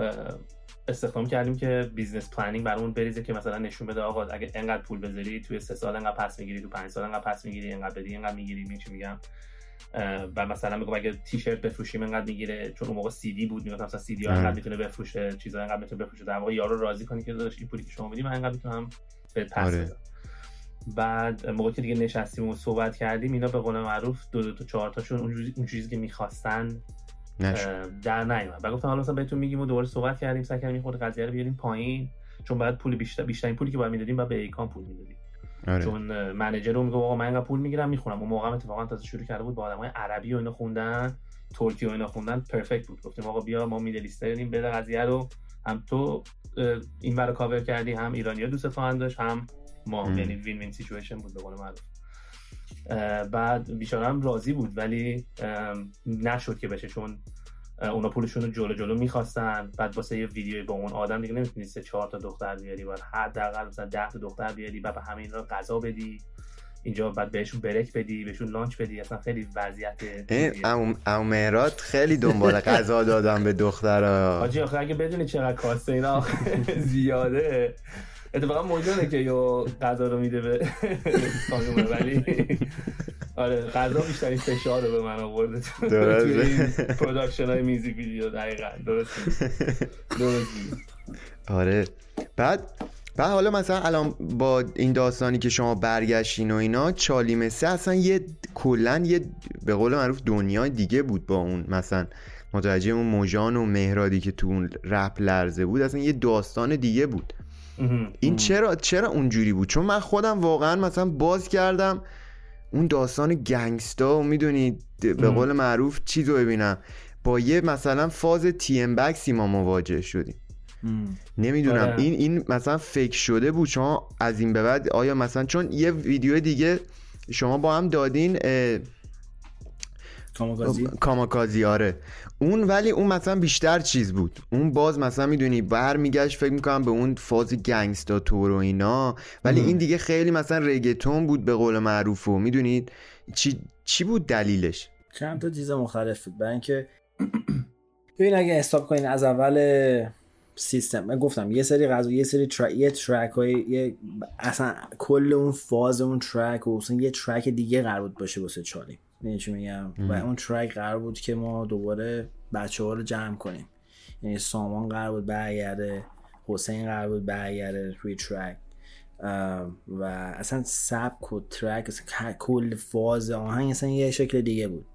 استخدام کردیم که business planning برامون بریزه که مثلا نشون بده آقا اگه انقدر پول بذاری توی سه سال انقدر پس می‌گیری تو پنج سال انقدر پس می‌گیری انقدر بدی انقدر می‌گیری می چی میگم. و مثلا میگم اگه تیشرت بفروشیم انقدر می‌گیره چون اون موقع سی دی بود میگم مثلا سی دی انقدر می‌تونه بفروشه چیزا انقدر می‌تونه بفروشه. در واقع یارو راضی کنی که داداش این پولی که شما میدی من انقدر می‌تونم به پس آره. بعد موقعی که دیگه نشستیم و صحبت کردیم اینا به قول معروف دو دو تا چهار تاشون اون چیزی که می‌خواستن در نیومد. و گفتم حالا مثلا بهتون میگیم و دوباره صحبت کردیم سعی کردیم خود قضیه رو بیاریم پایین چون بعد پول بیشتر بیشترین پولی که باید می‌دادیم بعد به Akon پول می‌دادیم. آره. چون manager رو میگه آقا من اینقدر پول می‌گیرم می‌خونم. اون موقع اتفاقا تازه شروع کرده بود با آدمای عربی و اینا خوندن ترکی و اینا خوندن perfect بود. گفتیم آقا بیا ما middle داریم بده قضیه رو. هم تو این برای کاور کردی هم ایرانیا دوست خواهند داشت هم ما یعنی win win situation بود به قول معروف. بعد هم راضی بود ولی نشد که بشه چون اونا پولشون رو جلو جلو می‌خواستن. بعد واسه یه ویدیوی با اون آدم دیگه نمی‌تونی سه چهار تا دختر بیاری. باید حداقل مثلا 10 تا دختر بیاری بعد به همین رو غذا بدی. اینجا بعد بهشون برک بدی بهشون لانچ بدی. اصلا خیلی وضعیت ام مهرات خیلی دنبال غذا دادم به دخترها. حاجی آخه اگه بدونی چقدر کاسته اینا زیاده. اتفاقا موجوده که یو غذا رو میده به خانومه ولی. آره غذا بیشترین فشار رو به من آورده درسته. پروداکشن های میزی ویدیو دقیقا. درست درست آره. بعد بعد حالا مثلا الان با این داستانی که شما برگشتین و اینا چالی مسه اصلا یه کلا یه به قول معروف دنیای دیگه بود با اون مثلا. متوجه اون موجان و مهرادی که تو اون رپ لرزه بود اصلا یه داستان دیگه بود. این چرا چرا اونجوری بود؟ چون من خودم واقعا مثلا باز کردم اون داستان گنگستا و می‌دونید به قول معروف چیزو ببینم. با یه مثلا فاز تی ام بکسی ما مواجه شدیم. نمی‌دونم. آره. این این مثلا فکر شده بود. شما از این به بعد آیا مثلا چون یه ویدیو دیگه شما با هم دادین کاماکازی؟ کاماکازی آره. اون ولی اون مثلا بیشتر چیز بود. اون باز مثلا می‌دونی برمیگشت فکر می‌کنم به اون فاز گنگستا تور و اینا. ولی این دیگه خیلی مثلا رگتون بود به قول معروف و می‌دونید چی, چی بود دلیلش؟ چند تا چیز مختلف بود. برای اینکه ببین اگه استاپ کنین از اول سیستم من گفتم یه سری غذا یه سری ترک یه ترک های اصلا کل اون فاز اون ترک و اصلا یه ترک دیگه قرار بود باشه واسه چالی. چی میگم؟ و اون ترک قرار بود که ما دوباره بچه ها رو جمع کنیم. یعنی سامان قرار بود برگرده حسین قرار بود برگرده روی ترک و اصلا سبک و ترک اصلا کل فاز آهنگ اصلا یه شکل دیگه بود.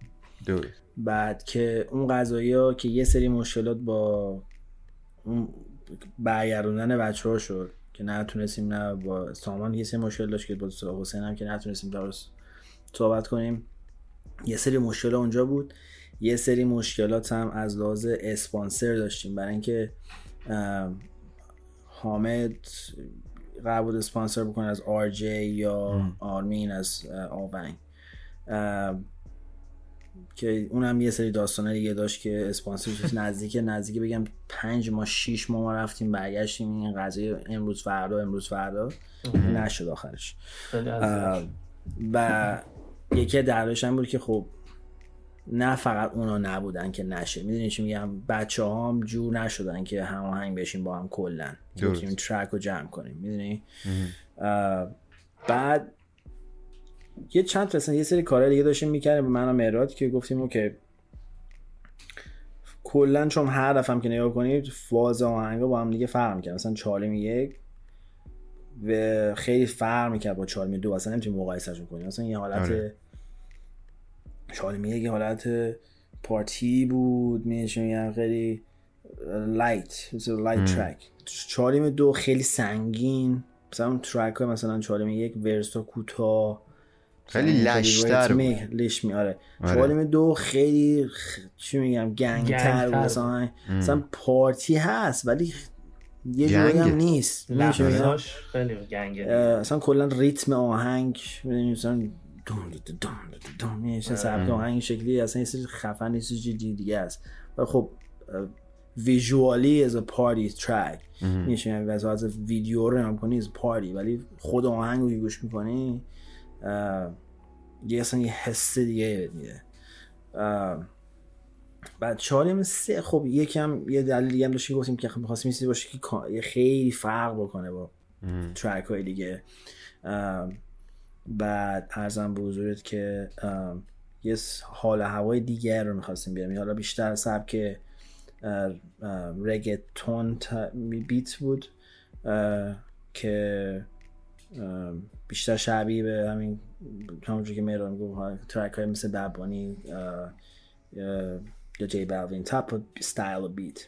بعد که اون قضایی ها که یه سری مشکلات با اون برگردوندن بچه ها شد که نتونستیم نه با سامان یه سری مشکل داشت که با حسین هم که نتونستیم درست صحبت کنیم. یه سری مشکل اونجا بود. یه سری مشکلات هم از لحاظ اسپانسر داشتیم. برای اینکه حامد قرار بود اسپانسر بکنه از آر جی یا آرمین از آونگ. که اونم یه سری داستانه دیگه داشت که اسپانسر نزدیک نزدیک بگم پنج ما شیش ماه ما رفتیم برگشتیم. این قضیه امروز فردا امروز فردا نشد آخرش. و یکی دردش هم بود که خب نه فقط اونا نبودن که نشه. می‌دونی چی میگم؟ بچه هم جور نشدن که هماهنگ بشیم با هم کلا. بتونیم ترک رو جمع کنیم. می‌دونی؟ بعد یه چند تا یه سری کارهای دیگه داشتیم می‌کردیم. به من مراد که گفتیم OK کلا چون هر دفعه که نگاه کنید فاز آهنگا با هم دیگه فرق می‌کنه مثلا چالیم یک و خیلی فرق می‌کرد با چالیم دو. اصلا نمی‌تونیم مقایسهشون کنیم. مثلا یه حالت آره. چالیم یک حالت پارتی بود میشه خیلی light light track چالیم دو خیلی سنگین مثلا اون ترک های مثلا چالیم یک ورسا کوتاه خیلی لشتر لش می آره. آره. دو خیلی چی میگم گنگ تر بود. مثلا مثلا پارتی هست ولی یه جوری هم نیست. خیلی گنگه. اصلا کلا ریتم آهنگ مثلا دون دون دون میشه سبک آهنگ شکلی اصلا یه سری خفن نیست چیزی دیگه است. و خب ویژوالی از پارتی ترک میشه یعنی از ویدیو رو هم کنی از پارتی ولی خود آهنگ رو گوش می‌کنی یه اصلا یه حس دیگه میده. بعد چهارم سه خب یکم یه دلیل دیگه هم داشتی گفتیم که می‌خواستیم خب باشه که خیلی فرق بکنه با ترک های دیگه. بعد ارزم به حضورت که یه حال هوای دیگر رو می‌خواستیم بیاریم. حالا بیشتر سبک reggaeton beat بود که بیشتر شبیه به همین همونجور که میرون می‌گفت track های مثل Bad Bunny یا J Balvin type style beat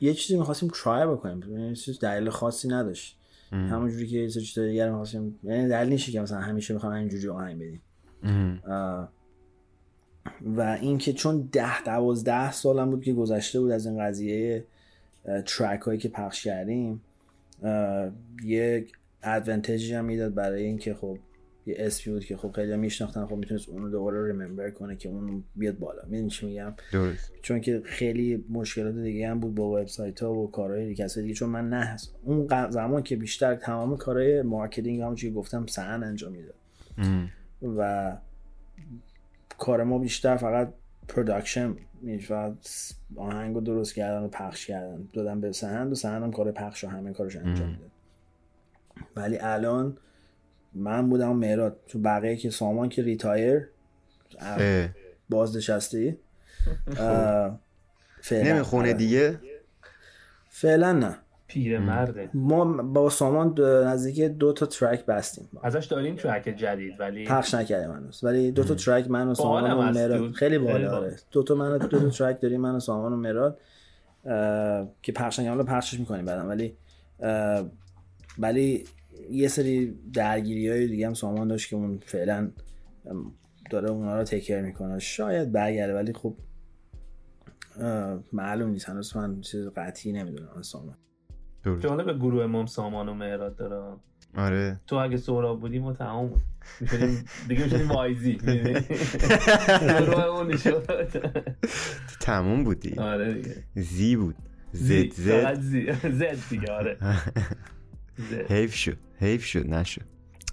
یه چیزی می‌خواستیم try بکنیم. چیز دلیل خاصی نداشت. همونجوری که یه چیز دیگر می‌خواستیم. یعنی دلیل نیست که مثلا همیشه می‌خوام اینجوری آهنگ بدیم. و اینکه چون ده دوازده سالم بود که گذشته بود از این قضیه ترک هایی که پخش کردیم یک ادوانتجی هم می‌داد برای اینکه خب یه اسمی بود که خب خیلی میشناختن خب می‌تونست اونو دوباره ریممبر کنه که اون بیاد بالا. می‌دونی چی میگم؟ درست. چون که خیلی مشکلات دیگه هم بود با وبسایت ها و کارهای کسای دیگه چون من نه اون زمان که بیشتر تمام کارهای marketing هم چی گفتم سهند انجام می‌داد. و کار ما بیشتر فقط production و آهنگ رو درست کردن و پخش کردن. دادم به سهند و سهند هم کار پخش و همه کارش انجام میده ولی الان من بودم مهراد. تو بقیه که سامان که retire. بازنشسته فعلا. نمی‌خونه آره. دیگه؟ فعلا نه. پیر مرده ما با سامان نزدیک دو تا ترک بستیم. ازش داریم ترک جدید ولی پخش نکردیم هنوز. ولی دو تا ترک من و سامان و مراد خیلی بالا آره. دو تا من دو تا ترک داریم من و سامان و مراد که پخش نکردیم. پخشش می‌کنیم بعدم. ولی ولی یه سری درگیری های دیگه هم سامان داشت که اون فعلا داره اونا رو تکر می‌کنه. شاید برگرده ولی خب معلوم نیست. هنوز من چیز قطعی نمی‌دونم از سامان. جالب گروه امام سامان و مهراد داره. آره. تو اگه سهراب بودیم و تمام دیگه میشونیم وایزی گروه اون تموم بودی آره دیگه. زی بود. زد زد. زد دیگه آره. حیف شد حیف شد نشد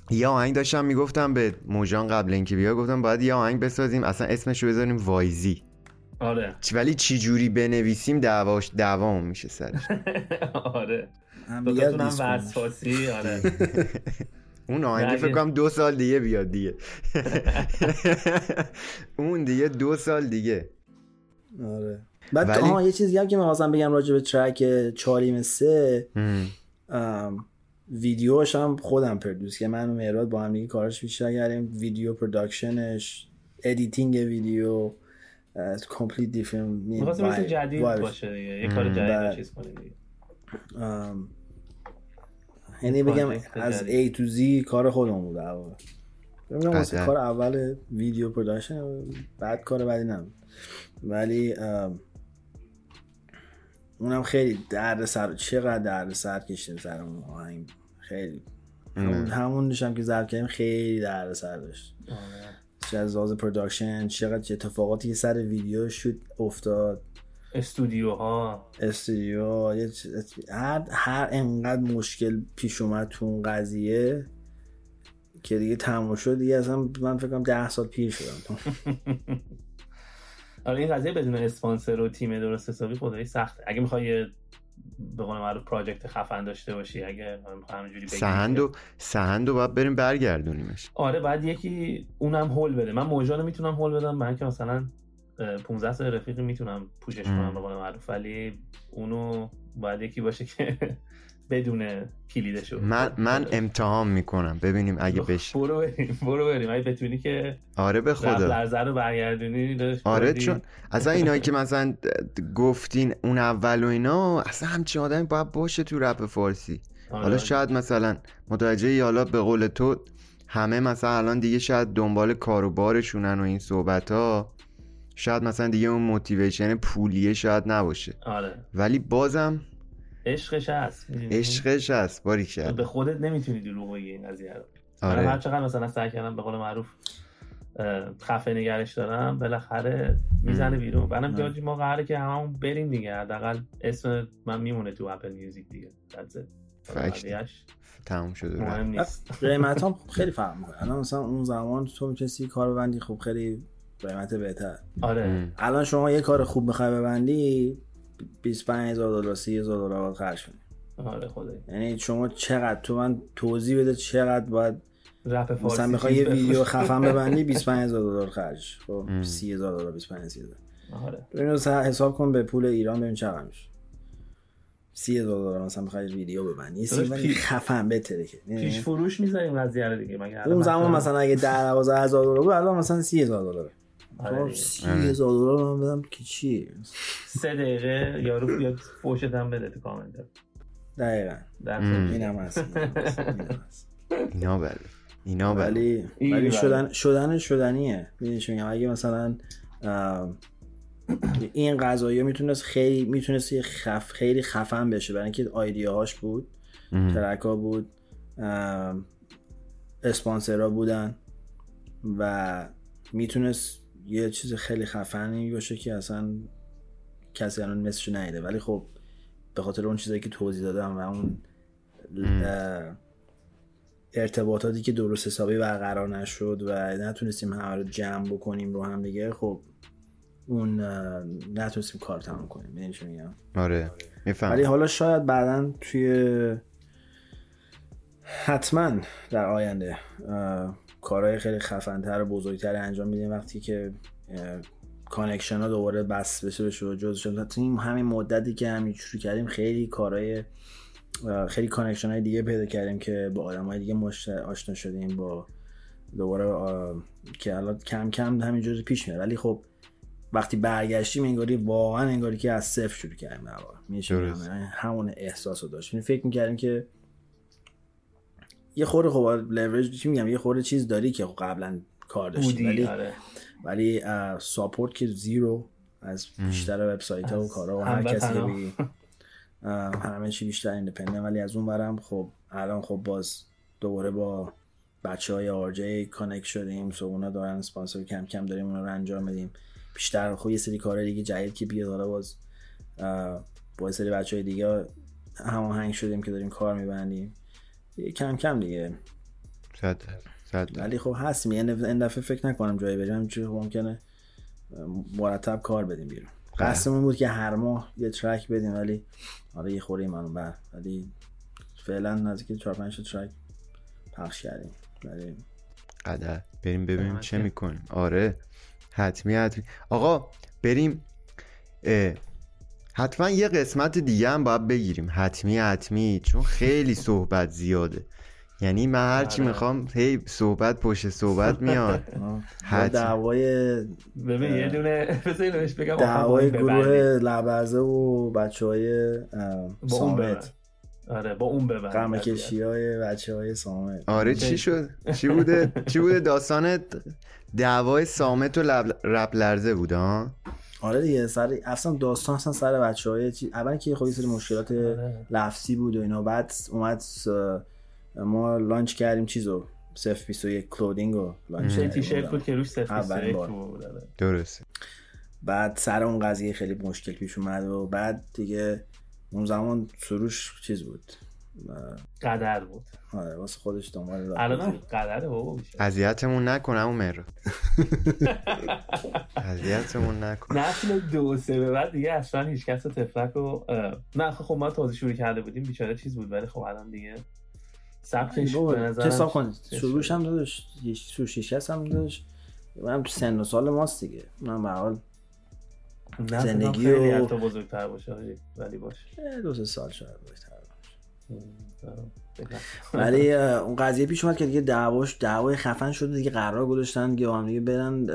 یه آهنگ داشتم می‌گفتم به موجان قبل اینکه بیا گفتم باید یه آهنگ بسازیم اصلا اسمش رو بذاریم وایزی. آره. ولی چی جوری بنویسیم دعواش دعوامون میشه سرش. آره. دوتاتون هم وسواسی آره. اون آهنگی فکر کنم دو سال دیگه بیاد دیگه. اون دیگه دو سال دیگه. آره. بعد ولی... یه چیزی هم که می‌خواستم بگم راجع به ترک چاریم سه ویدیوش هم خودم produce که من و مهراد با هم دیگه کارش بیشتر کردیم. video production ش editing video complete different می‌خواستم جدید باشه دیگه. یه کار جدید چیز کنه دیگه. یعنی بگم از A to Z کار خودمون بود بگم واسه کار اول video production بعد کار بعدی نم ولی اونم خیلی درد سر چقدر درد سر کشیدیم سر اون آهنگ؟ خیلی. همون همونش هم که ضبط کردیم خیلی درد سر داشت. چه از لحاظ production چقدر اتفاقاتی سر ویدیو شد افتاد. استودیوها. استودیو هر هر انقدر مشکل پیش اومد تو اون قضیه که دیگه تموم شد دیگه اصلا من فکرم ده سال پیر شدم. آره این قضیه بدون اسپانسر و تیم درست حسابی خدایی سخته اگه می‌خوای به قول معروف پراجکت خفن داشته باشی اگه همینجوری سهند و سهند باید بریم برگردونیمش. آره بعد یکی اونم هول بده. من موجانو می‌تونم هول بدم من که مثلا 15 سال رفیقی می‌تونم پوشش کنم به قول معروف. ولی اونو باید یکی باشه که بدون کلیدشو من من امتحان می‌کنم. ببینیم اگه بشه. برو بریم برو بریم. اگه بتونی که آره به خدا. لرزه رو برگردونی آره چون اصلا اینایی که مثلا گفتین اون اول و اینا اصلا همچین آدمی باید باشه تو رپ فارسی. آره. حالا شاید مثلا متوجه حالا به قول تو همه مثلا الان دیگه شاید دنبال کاروبارشونن و این صحبت ها شاید مثلا دیگه اون موتیویشن پولیه شاید نباشه. آره. ولی بازم عشقش هست عشقش هست باری کرد به خودت نمی‌تونی دروغ بگی این قضیه رو. آره. هر چقدر مثلا سعی کردم به قول معروف خفه نگرش دارم بالاخره می‌زنه بیرون. منم جاجی ما قراره که هممون بریم دیگه. حداقل اسم من میمونه تو اپل میوزیک دیگه. تموم شده مهم نیست. قیمت هم خیلی فرق می‌کنه. الان مثلا اون زمان تو می‌تونستی کار ببندی خب خیلی قیمت بهتر. آره. الان شما یه کار خوب می‌خوای ببندی 25000 دلار 30000 دلار خرج کنی آره خدایی. یعنی شما چقدر تو من توضیح بده چقدر باید رپ فارسی مثلا می‌خوای یه ویدیو خفن ببندی 25000 دلار خرج. خب 30000 دلار 25000 آره. اینو حساب کن به پول ایران ببین چقدر میشه. سی هزار دلار مثلا بخوای ویدیو ببندی. یه سیمون خفن بتره که. پیش فروش می‌ذاریم قضیه رو دیگه مگه اون زمان مثلا اگه 10 12 هزار دلار بود الان مثلا 30 هزار دلار آره سی هزار دلار من بدم که چی؟ سه دقیقه یارو بیاد فوشت هم بده تو کامنت. دقیقا. اینم هست اینا بله. اینا بله. ولی ولی شدن شدن شدنیه. می‌دونی اگه مثلا این قضایی می‌تونست خیلی می‌تونست خف خیلی خفن بشه. برای اینکه آیدیاهاش بود ترکا بود اسپانسرها بودن و می‌تونست یه چیز خیلی خفنی باشه که اصلا کسی الان مثلشو نیده. ولی خب به خاطر اون چیزایی که توضیح دادم و اون ارتباطاتی که درست حسابی برقرار نشد و نتونستیم همه رو جمع بکنیم رو هم دیگه خب اون نتونستیم کار تمام کنیم. می‌دونی چی میگم؟ آره میفهم ولی حالا شاید بعدا توی حتما در آینده کارهای خیلی خفنتر و بزرگتر انجام میدیم وقتی که connection ها دوباره وصل بشه بشه جز شد این همین مدتی که همین شروع کردیم خیلی کارهای خیلی connection های دیگه پیدا کردیم که با آدم های دیگه آشنا شدیم با دوباره که الان کم کم همینجوری پیش میاد. ولی خب وقتی برگشتیم انگاری واقعا انگاری که از صفر شروع کردیم. میشه همون احساس رو داشت فکر می‌کردیم که یه خورده خب لورج چی میگم یه خورده چیز داری که قبلا کار داشتی. ولی آره. ولی support که zero از بیشتر وبسایت ها و کارا و هر کسی که بگی. همه چی بیشتر independent ولی از اون برم خب الان خب باز دوباره با بچه های RJ connect شدیم. so اونا دارن سپانسر کم کم داریم اونا رو انجام بدیم بیشتر خب یه سری کارهای دیگه جدید که بیاد حالا باز با یه سری بچه های دیگه هماهنگ شدیم که داریم کار میبندیم. کم کم دیگه. صد صد ولی خب هستیم یه این دفعه فکر نکنم جایی بریم چون خب ممکنه مرتب کار بدیم بیرون. بله. قصدمون بود که هر ماه یه ترک بدیم ولی حالا یه خوری منو بر ولی فعلا نزدیک 4 5 ترک پخش کردیم. ولی قدر. بریم ببینیم چه می‌کنیم. آره. حتمی حتمی. آقا بریم حتما یه قسمت دیگه هم باید بگیریم. حتمی حتمی چون خیلی صحبت زیاده. یعنی من هرچی آره. می‌خوام هی صحبت پشت صحبت میاد. دعوای ببین یه دونه بگم. دعوای گروه لبرزه و بچه های سامت. آره با اون ببند قمه کشی های بچه های سامت. آره چی شد؟ چی بوده؟ چی بوده داستان دعوای سامت و رب لرزه بوده ها؟ آره دیگه سر اصلا داستان اصلا سر بچه های چی اول که خب سری مشکلات آره. لفظی بود و اینا. بعد اومد ما launch کردیم چیزو صف 21 clothing رو launch تیشرت بود که روش صف 21 بود آره. درسته. بعد سر اون قضیه خیلی مشکل پیش اومد و بعد دیگه اون زمان سروش چیز بود. قدر بود. آره واسه خودش دنبال الان قدره بابا اذیتمون نکنه اون مهر اذیتمون نکنه نسل دو سه به بعد دیگه اصلا هیچ کس تفلک رو نه خب ما تازه شروع کرده بودیم بیچاره چیز بود ولی خب الان دیگه سبکش به نظر حساب کنید سروش هم دادش سروش هم من تو سن و سال ماست دیگه. من به حال زندگی خیلی حتی بزرگتر باشه ولی باشه. دو سه سال شاید بزرگتر. ولی اون قضیه پیش اومد که دیگه دعواش دعوای خفن شده دیگه قرار گذاشتن که هم دیگه برن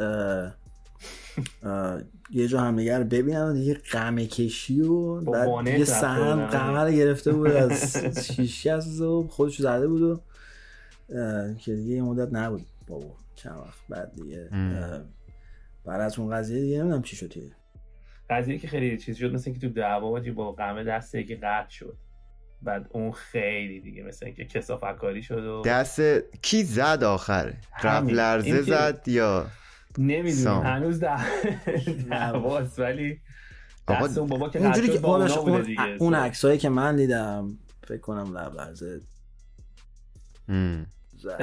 یه جا هم دیگه رو ببینن و دیگه قمه کشی و بعد دیگه سهم قمه رو گرفته بود از شیشی از و خودش زده بود و که دیگه یه مدت نبود. بابا چند وقت بعد دیگه بعد از اون قضیه دیگه نمی‌دونم چی شد قضیه که خیلی چیز شد مثل که تو دعوا با قمه دسته که قطع شد. بعد اون خیلی دیگه مثل اینکه کسافت کاری شد و دست کی زد آخر؟ رفت لرزه زد یا نمی‌دونم هنوز دعواست ولی دست اون بابا که اونجوری که اون, اون عکسایی که من دیدم فکر کنم لب لرزه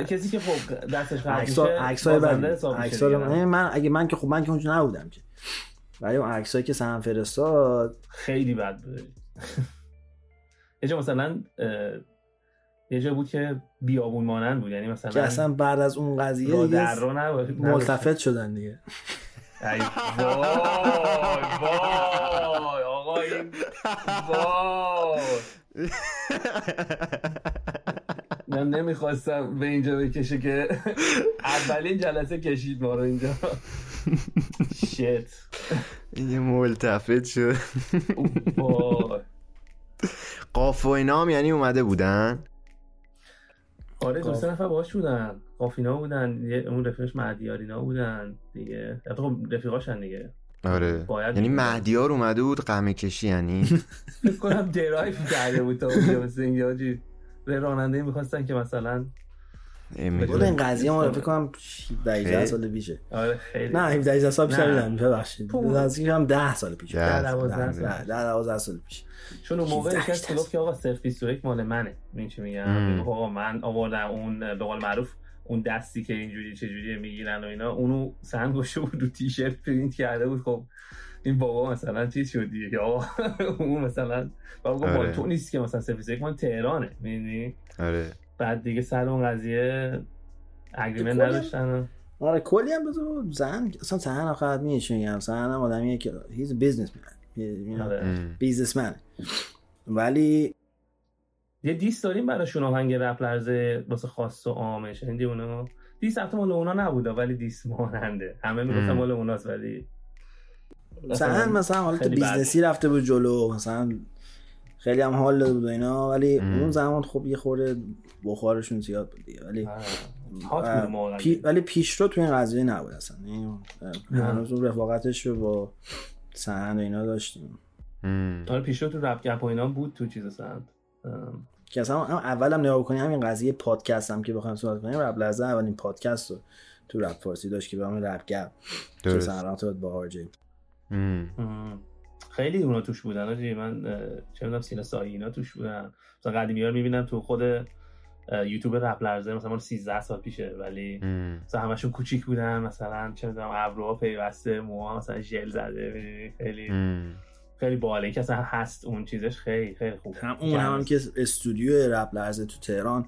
کسی که خب دستش عکسای عکسای من اگه من که خب من که اونجا نبودم که. ولی اون عکسایی که سهم فرستاد خیلی بد بود یه جا مثلا یه جا بود که بیابون مانند بود. یعنی مثلا که اصلا بعد از اون قضیه دیگه ملتفت شدن دیگه. ای وای وای آقا این وای. من نمی‌خواستم به اینجا بکشه که اولین جلسه کشید ما رو اینجا. شت این ملتفت شد. قاف و اینا هم یعنی اومده بودن؟ آره دو سه نفر باش بودن. قافینا بودن. اون رفیقش مهدیارینا بودن دیگه. خب رفیقاشن دیگه. آره. باید یعنی مهدیار اومده بود قمه کشی یعنی؟ فکر کنم درایف کرده بود تا اونجا. مثل این راننده می‌خواستن که مثلا بود این قضیه ما فکر کنم 17 سال پیشه. آره خیلی. نه 17 سال پیش نمی‌دونم ببخشید از هم 10 سال پیش 10 12 12 سال. پیش چون اون موقع کس گفت که آقا صرف 21 مال منه. این چی میگم؟ آقا من آوردم اون به قول معروف اون دستی که اینجوری چجوری می‌گیرن و اینا اونو سند گوشه بود رو تیشرت پرینت کرده بود. خب این بابا مثلا چیز شد دیگه؟ آقا اون مثلا بابا آره. تو نیست که مثلا صفر 21 مال تهرانه. می‌دونی؟ آره. بعد دیگه سر اون قضیه agreement نداشتن آره کلی هم بزن بزن اصلا سهن آخر میشه میگم؟ سهن هم آدمیه که he's businessman businessman ولی یه diss داریم براشون آهنگ رپ لرزه واسه خاص و عامش. هندی اونا diss حتی مال اونا نبوده ولی diss ماننده. همه می‌گفتن مال اوناست ولی سهن مثلا حالت بیزنسی رفته بود جلو مثلا خیلی هم حال داده بود اینا. ولی اون زمان خب یه خورده بخارشون زیاد بود دیگه. ولی پی... ولی پیشرو تو این قضیه نبود اصلا. هنوز اون رفاقتش رو با سهند و اینا داشتیم. آره پیشرو تو رپ گپ و اینا بود تو چیز سهند که اصلا هم اولم نگاه کنیم همین قضیه پادکست هم که بخوایم صحبت کنیم رپ لحظه اولین پادکست رو تو رپ فارسی داشت که به همین رپ گپ که سهند با آرجی خیلی اونا توش بودن آجی. من چه می‌دونم سینا سایی اینا توش بودن. مثلا قدیمی ها می‌بینم تو خود یوتیوب رپ لرزه مثلا 13 سال پیشه ولی مثلا همشون کوچیک بودن مثلا چه می‌دونم ابروها پیوسته موها مثلا ژل زده خیلی خیلی باله. که اصلا هست اون چیزش خیلی خیلی خوب. هم اون هم, هم که استودیو رپ لرزه تو تهران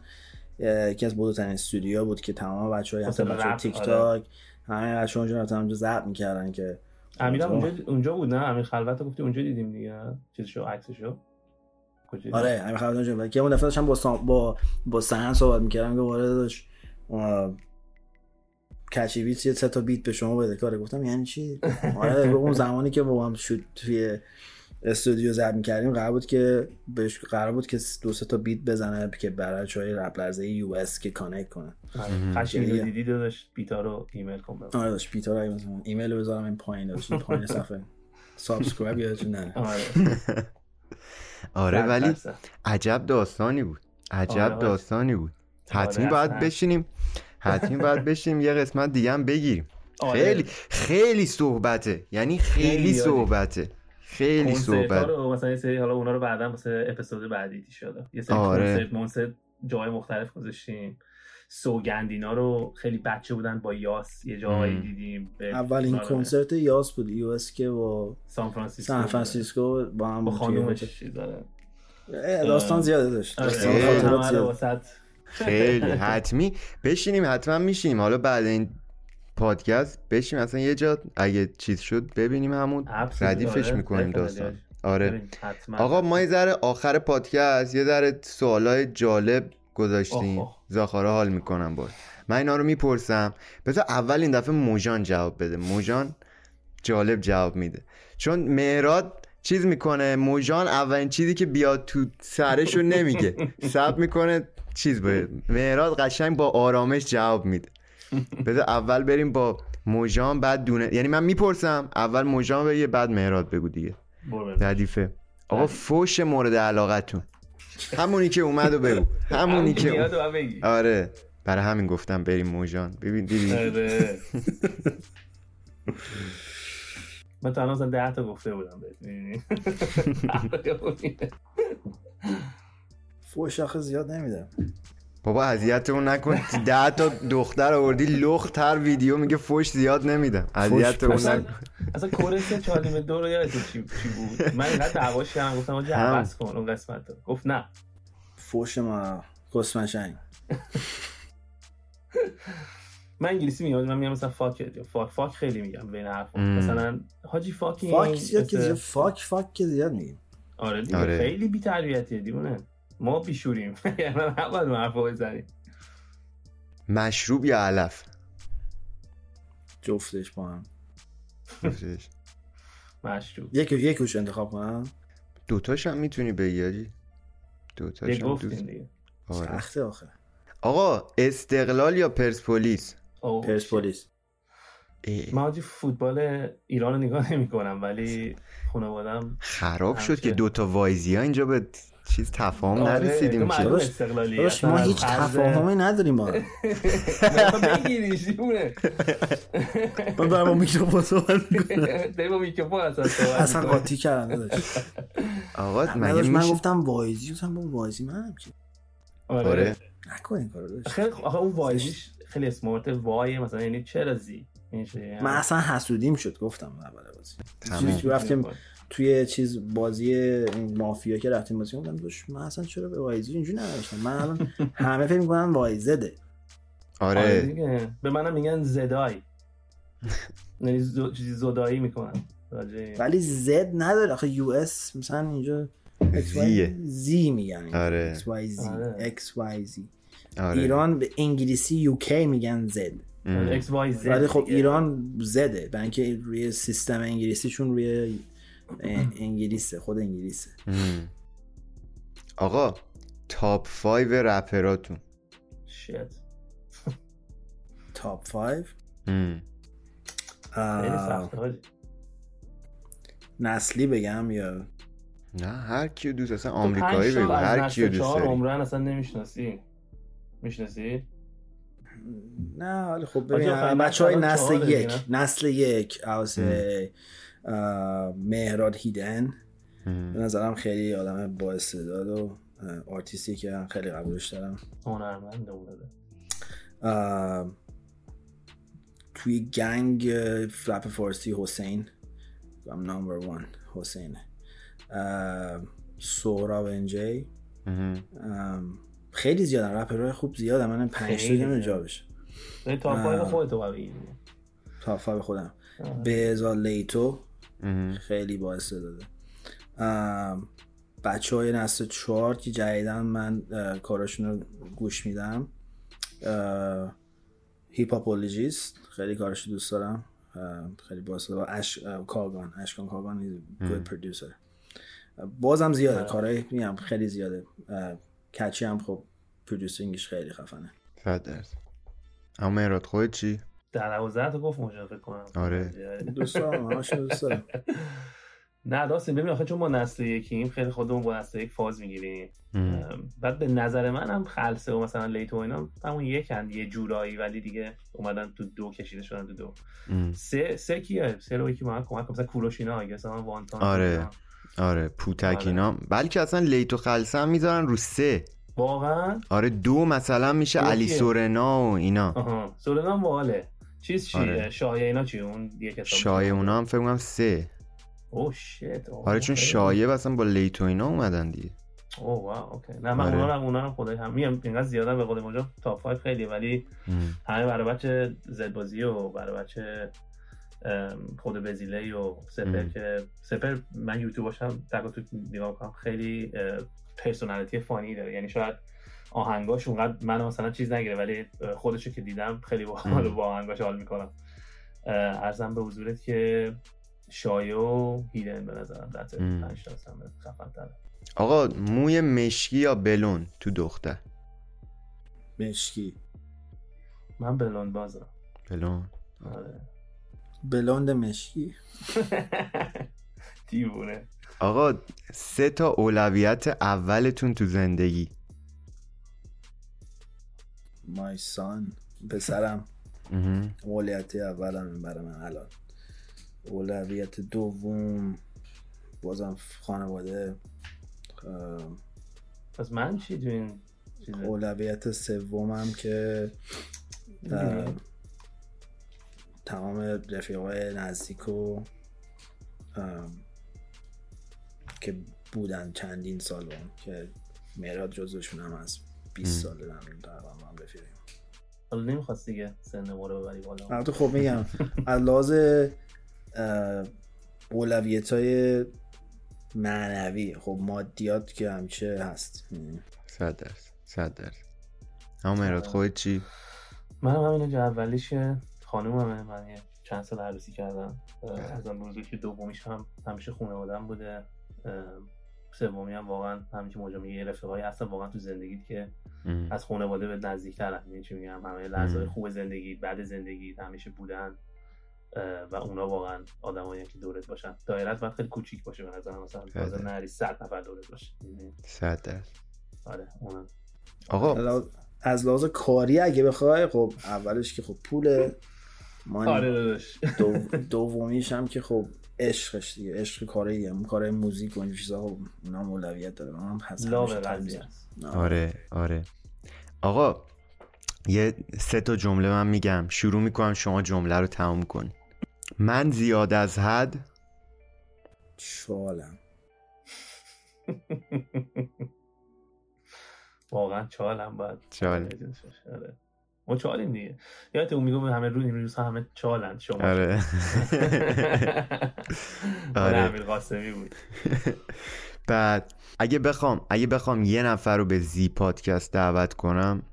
یکی از بزرگترین استودیو بود که تمام بچه های واسه بچه رپ، تیک آره. تاک همه بچه اونجا رفتن اونجا ضبط می‌کردن که امیر اونجا اونجا بود نه؟ امیر خلوت رو گفتی اونجا دیدیم دیگه چیزشو عکسشو. کجا؟ آره همین خبر اونجا بود. که اون دفعه داشتم با سام... با با سهن صحبت می‌کردم که وارد داشت اه، کچی بیت یه سه تا بیت به شما بده کاره گفتم یعنی چی آره اون زمانی که با هم شد توی استودیو ضبط می‌کردیم قرار بود که بهش قرار بود که دو سه تا بیت بزنه که برای چای رپ لرزه یو اس که کانکت کنه آره. قشنگ. رو دیدی داداش beat ا رو ایمیل کن. آره داشت پیتر اگه مثلا ایمیل رو بذارم این پایین داشت این پایین صفحه subscribe یادتون نره آره ولی. عجب داستانی بود عجب آره،. داستانی بود حتمی آره، باید اصلا. بشینیم حتمی باید بشینیم یه قسمت دیگه هم بگیریم آره. خیلی خیلی صحبته یعنی خیلی صحبته خیلی صحبت رو مثلا یه سری حالا اونا رو بعدا واسه اپیزود بعدی شده یه سری آره. کنسرت جای مختلف گذاشتیم سوگندینا رو خیلی بچه بودن با یاس یه جایی. دیدیم اولین آره. کنسرت یاس بود US که با سان فرانسیسکو سان فرانسیسکو با هم با خانومش داستان زیاده داشت آره. داستان خیلی. حتمی بشینیم حتما میشینیم حالا بعد این پادکست بشیم اصلا یه جا اگه چیز شد ببینیم همون Absolutely. ردیفش آره. می‌کنیم Definitely. داستان آره حتما. آقا ما یه ذره آخر پادکست یه ذره سوالای جالب گذاشتیم. زاخارا حال می‌کنم باش من اینا رو می‌پرسم. بذار اول این دفعه موجان جواب بده. موجان جالب جواب میده. چون مهراد چیز می‌کنه. موجان اولین چیزی که بیاد تو سرشو نمیگه. سب می‌کنه چیز باید مهراد قشنگ با آرامش جواب میده. بذار اول بریم با موجان بعد دونه یعنی من می‌پرسم. اول موجان بگه بعد مهراد بگو دیگه. ردیفه. آقا. فوش مورد علاقتون. همونی که اومد و بگو همونی همون که اومد. و بگی. آره برای همین گفتم بریم موجان ببین دیدی آره. من تا الان ده تا گفته بودم بهت می‌دونی؟ فوش آخه زیاد نمیدم بابا اذیتمون نکن. ده تا دختر آوردی لخت هر ویدیو میگه فوش زیاد نمیدم. اذیتمون نکن. اصلا chorus چهاریم دو رو یادت چی چی بود؟ من اینقدر دعواش کردم گفتم آجی هم. عوض کن اون قسمت رو. گفت نه. فوش ما کسمشنگ من انگلیسی میگم من میگم مثلا fuck fuck fuck خیلی میگم بین حرفا. مثلا حاجی fuck ی fuck زیاد که زیاد fuck fuck که زیاد میگیم. آره دیگه آره. خیلی بی تربیتیه دیونه ما بیشوریم یعنی من نباید اون حرفا بزنیم. مشروب یا علف؟ جفتش با هم. مشروب. یک یکوش انتخاب کنم. دوتاش هم می‌تونی بگی آجی دیگه دوتاش هم دیگه. آره. سخته آخه. آقا استقلال یا پرسپولیس؟ پرسپولیس. من فوتبال ایران رو نگاه نمی کنم ولی خانوادم خراب شد. که دوتا وایزی ها اینجا به چیز تفاهم نرسیدیم که. ما هیچ تفاهمی نداریم با هم. بگیریش دیونه من دارم با میکروفون صحبت می‌کنم. با میکروفون اصلا صحبت اصلا. قاطی کردم آقا مگه من گفتم وایزی گفتم با وایزی منم که. آره. آره. نکن این کارو خیلی آخه اون وایزیش خیلی اسمارت وای مثلا یعنی چرا زی؟ این چه- من اصلا حسودیم شد گفتم اول بازی رفتیم توی چیز بازی مافیا که رفتیم بازی گفتم داداش من اصلا چرا به وایزی اینجوری نداشتم من الان همه فکر می‌کنن وایزده. آره. آره دیگه. به منم میگن زدای. یعنی زو- چیزی زدایی می‌کنن. ولی زد نداره. آخه یو اس مثلا اینجا زیه. زی میگن. آره. X Y Z. آره. X Y Z. آره. ایران به انگلیسی UK میگن Z. وای ولی خب. ایران Z ه. برای اینکه روی سیستم انگلیسیشون روی انگلیسه خود انگلیسه. آقا top 5 رپراتون. shit. top 5 ام. خیلی سخته حاجی. نسلی بگم یا؟ نه هر کیو دوست اصلا آمریکایی بگو هر کیو دوست چهار داری. عمرن اصلا نمی‌شناسی. می‌شناسی؟ نه ولی خب ببین بچه های نسل یک. نسل یک از مهراد هیدن. به نظرم خیلی آدم با استعداد و آرتیستی که خیلی قبولش دارم. هنرمند توی گنگ فلپ فارسی حسین. هم نمبر وان حسین سهراب انجی خیلی زیادن رپرهای خوب زیادن من پنج تا نمی‌دونم جا. بشه به تا آه. پای خودتو باید بگیری. تا به خودم. آه. به لیتو. خیلی باعث داده بچه های نسل چهار که جدیدن من کاراشون رو گوش میدم. هیپاپولوژیست خیلی کارش دوست دارم. خیلی باعث داده اش کاگان. اشکان کاگان گود پرودوسر بازم زیاده. کارهای میگم خیلی زیاده. کچی هم خب پرودوسینگش خیلی خفنه. صد درصد اما مهراد خودت چی؟ در دوازده تا گفت مجرد فکر کنم آره. دوست دارم همش رو دوست دارم نه راستیم ببین آخه چون ما نسل یکیم خیلی خودمون با نسل یک فاز می‌گیریم. بعد به نظر من هم خلصه و مثلا لیتو اینا همون یکن یه جورایی ولی دیگه اومدن تو دو کشیده شدن تو دو. سه سه کیه سه رو یکی من کمک. مثلا کوروشینا اگه مثلا وانتان آره. اینا. آره پوتک آره. اینا بلکه اصلا لیتو خلصه هم می‌ذارن رو سه واقعا آره دو مثلا میشه دو علی؟ سورنا و اینا آها سورنا هم باحاله چیز چیه آره. شایعه اینا چیه اون حساب شایع اونا هم فکر کنم سه. oh shit. آره چون شایع اصلا با لیتو اینا اومدن دیگه. oh wow okay. نه من آره. اونا رو اونا رو خدایی هم میگم اینقدر زیاده به قول ماجرا top 5 خیلیه ولی. همه برای بچه زد بازی و برای بچه خود بزیلی و سپر. که سپر من یوتیوباش هم تک و توک نگاه کنم خیلی پرسونالیتی فانی داره. یعنی شاید آهنگاش اونقدر من مثلا چیز نگیره ولی خودشو که دیدم خیلی با ام. حال با آهنگاش حال می‌کنم. ارزم به حضورت که شایع و هیدن به نظرم. پنج تا هستن خفن آقا موی مشکی یا بلون تو دختر؟ مشکی. من بلوند بازم. بلون. آره. بلوند مشکی؟ دیوونه. آقا سه تا اولویت اولتون تو زندگی. مای سان پسرم. اولویت اولم برای من الان. اولویت دوم بازم خانواده. پس من چی تو این اولویت سومم که تمام رفیقای نزدیک و که بودن چندین سال که مراد جزوشون هم از 20 سال دارم تقریبا با هم رفیقیم. حالا نمی‌خواست دیگه سن ما رو ببری بالا. البته خب میگم. از لحاظ اولویت های معنوی خب مادیات که همیشه هست. صد درصد صد درصد. اما مهراد خودت چی؟ من هم همینه که اولیش خانوممه من یه چند سال عروسی کردم. اه، ازم بزرگ که دومیش هم همیشه خانوادم بوده. اه، سومی هم واقعا همین که موجا میگه رفیقایی هستن واقعا تو زندگیت که. از خانواده به نزدیکترن می‌دونی چی میگم؟ همه لحظه. خوب زندگی بعد زندگی همیشه بودن و اونا واقعا آدمایی که دورت باشن. دایرت باید خیلی کوچیک باشه به نظر مثلا تازه بله. نری 100 نفر دورت باشه. می‌دونی؟ صد درصد. آره اونم. آقا. از لحاظ کاری اگه بخوای خب اولش که خب پول مانی آره دومیش هم که خب عشقش دیگه عشق کاری هم کار موزیک و این چیزا خب اونا اولویت داره. من هم هست. آره آره. آقا یه سه تا جمله من میگم. شروع می‌کنم شما جمله رو تمام کنی من زیاد از حد؟ چالم. واقعا چال هم باید چال. ما چالیم دیگه یادت اون میگم همه روز این روزها همه چالند شما آره. آره. امیر قاسمی بود. بعد اگه بخوام اگه بخوام یه نفر رو به زی پادکست دعوت کنم.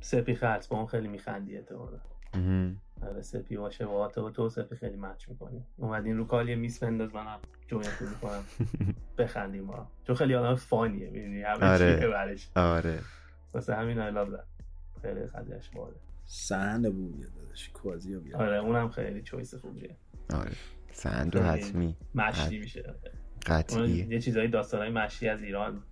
سپی خرس با اون خیلی میخندی اعتمالا مهم. آره سپی باشه با تو تو سپی خیلی مچ می‌کنی. اومدین رو کال یه میس بنداز منم جوینتون می‌کنم. بخندیم ما چون خیلی آدم فانیه می‌دونی؟ همه آره. برش. آره. واسه همین آی لاب خیلی قضیهش باله سهند بود داداش. کوازی رو بیاد آره اونم خیلی چویس خوبیه. آره. خیلی حتمی. مشتی میشه. اون قطعیه یه چیزایی داستانای مشتی از ایران.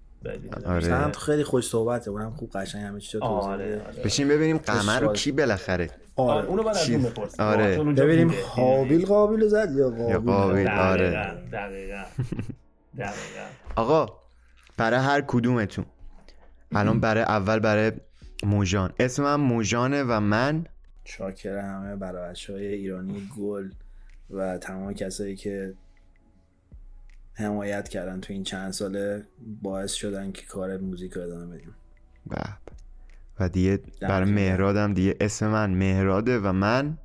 آره. سهند خیلی خوش صحبته. اونم خوب قشنگ همه چی رو توضیح آره. آره. بشین ببینیم قمر رو. کی بالاخره. آره. آره اونو بعد از اون بپرسیم. آره. اونجا ببینیم. حابیل قابل زد یا قابل قابیل. آره. دقیقاً، دقیقاً. دقیقاً. آقا برای هر کدومتون الان برای اول برای موژان اسمم موژانه و من شاکر همه برای بچه های ایرانی گل و تمام کسایی که حمایت کردن تو این چند ساله باعث شدن که کار موزیک رو ادامه بدیم. و دیگه برای. مهرادم دیگه اسم من مهراده و من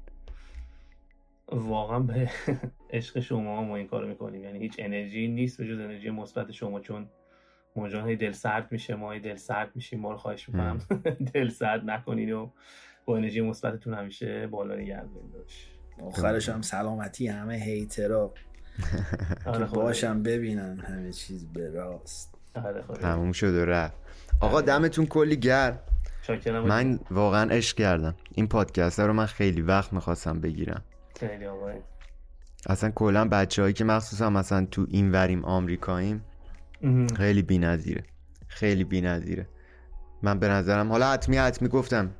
واقعا به عشق شما ما این کارو می‌کنیم یعنی هیچ انرژی نیست به جز انرژی مثبت شما چون موجان هی دل سرد میشه ما هی دل سرد میشیم ما رو خواهش می‌کنم. دل سرد نکنین و با انرژی مثبتتون همیشه بالا نگه داشت آخرش هم سلامتی همه هیترا. که آره خدا. باشم ببینن همه چیز به راست. آره. تموم شد و رفت. آقا دمتون کلی گرم. من واقعا عشق کردم. این پادکست رو من خیلی وقت می‌خواستم بگیرم. خیلی آقای. اصلا کلا بچه هایی که مخصوصا مثلا تو این وریم آمریکاییم خیلی بی‌نظیره خیلی بی‌نظیره من به نظرم حالا حتمی حتمی گفتم.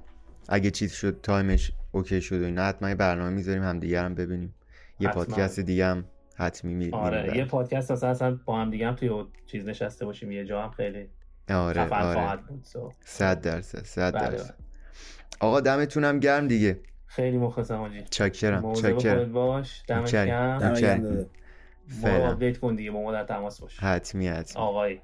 اگه چیز شد time ش okay شد و اینا حتما یه برنامه می‌ذاریم هم دیگه هم ببینیم. یه حتما. پادکست دیگه هم حتمی می آره یه پادکست اصلا اصلا با هم دیگه هم توی چیز نشسته باشیم. یه جا هم خیلی آره خفن آره. خواهد بود so. صد درصد صد بله، درصد. آقا دمتونم گرم دیگه. خیلی مخلصم چاکرم مواظب خودت چاکرم باش. دمت. گرم. ما. update کن دیگه با ما در تماس باش. حتمی حتمی. آقای.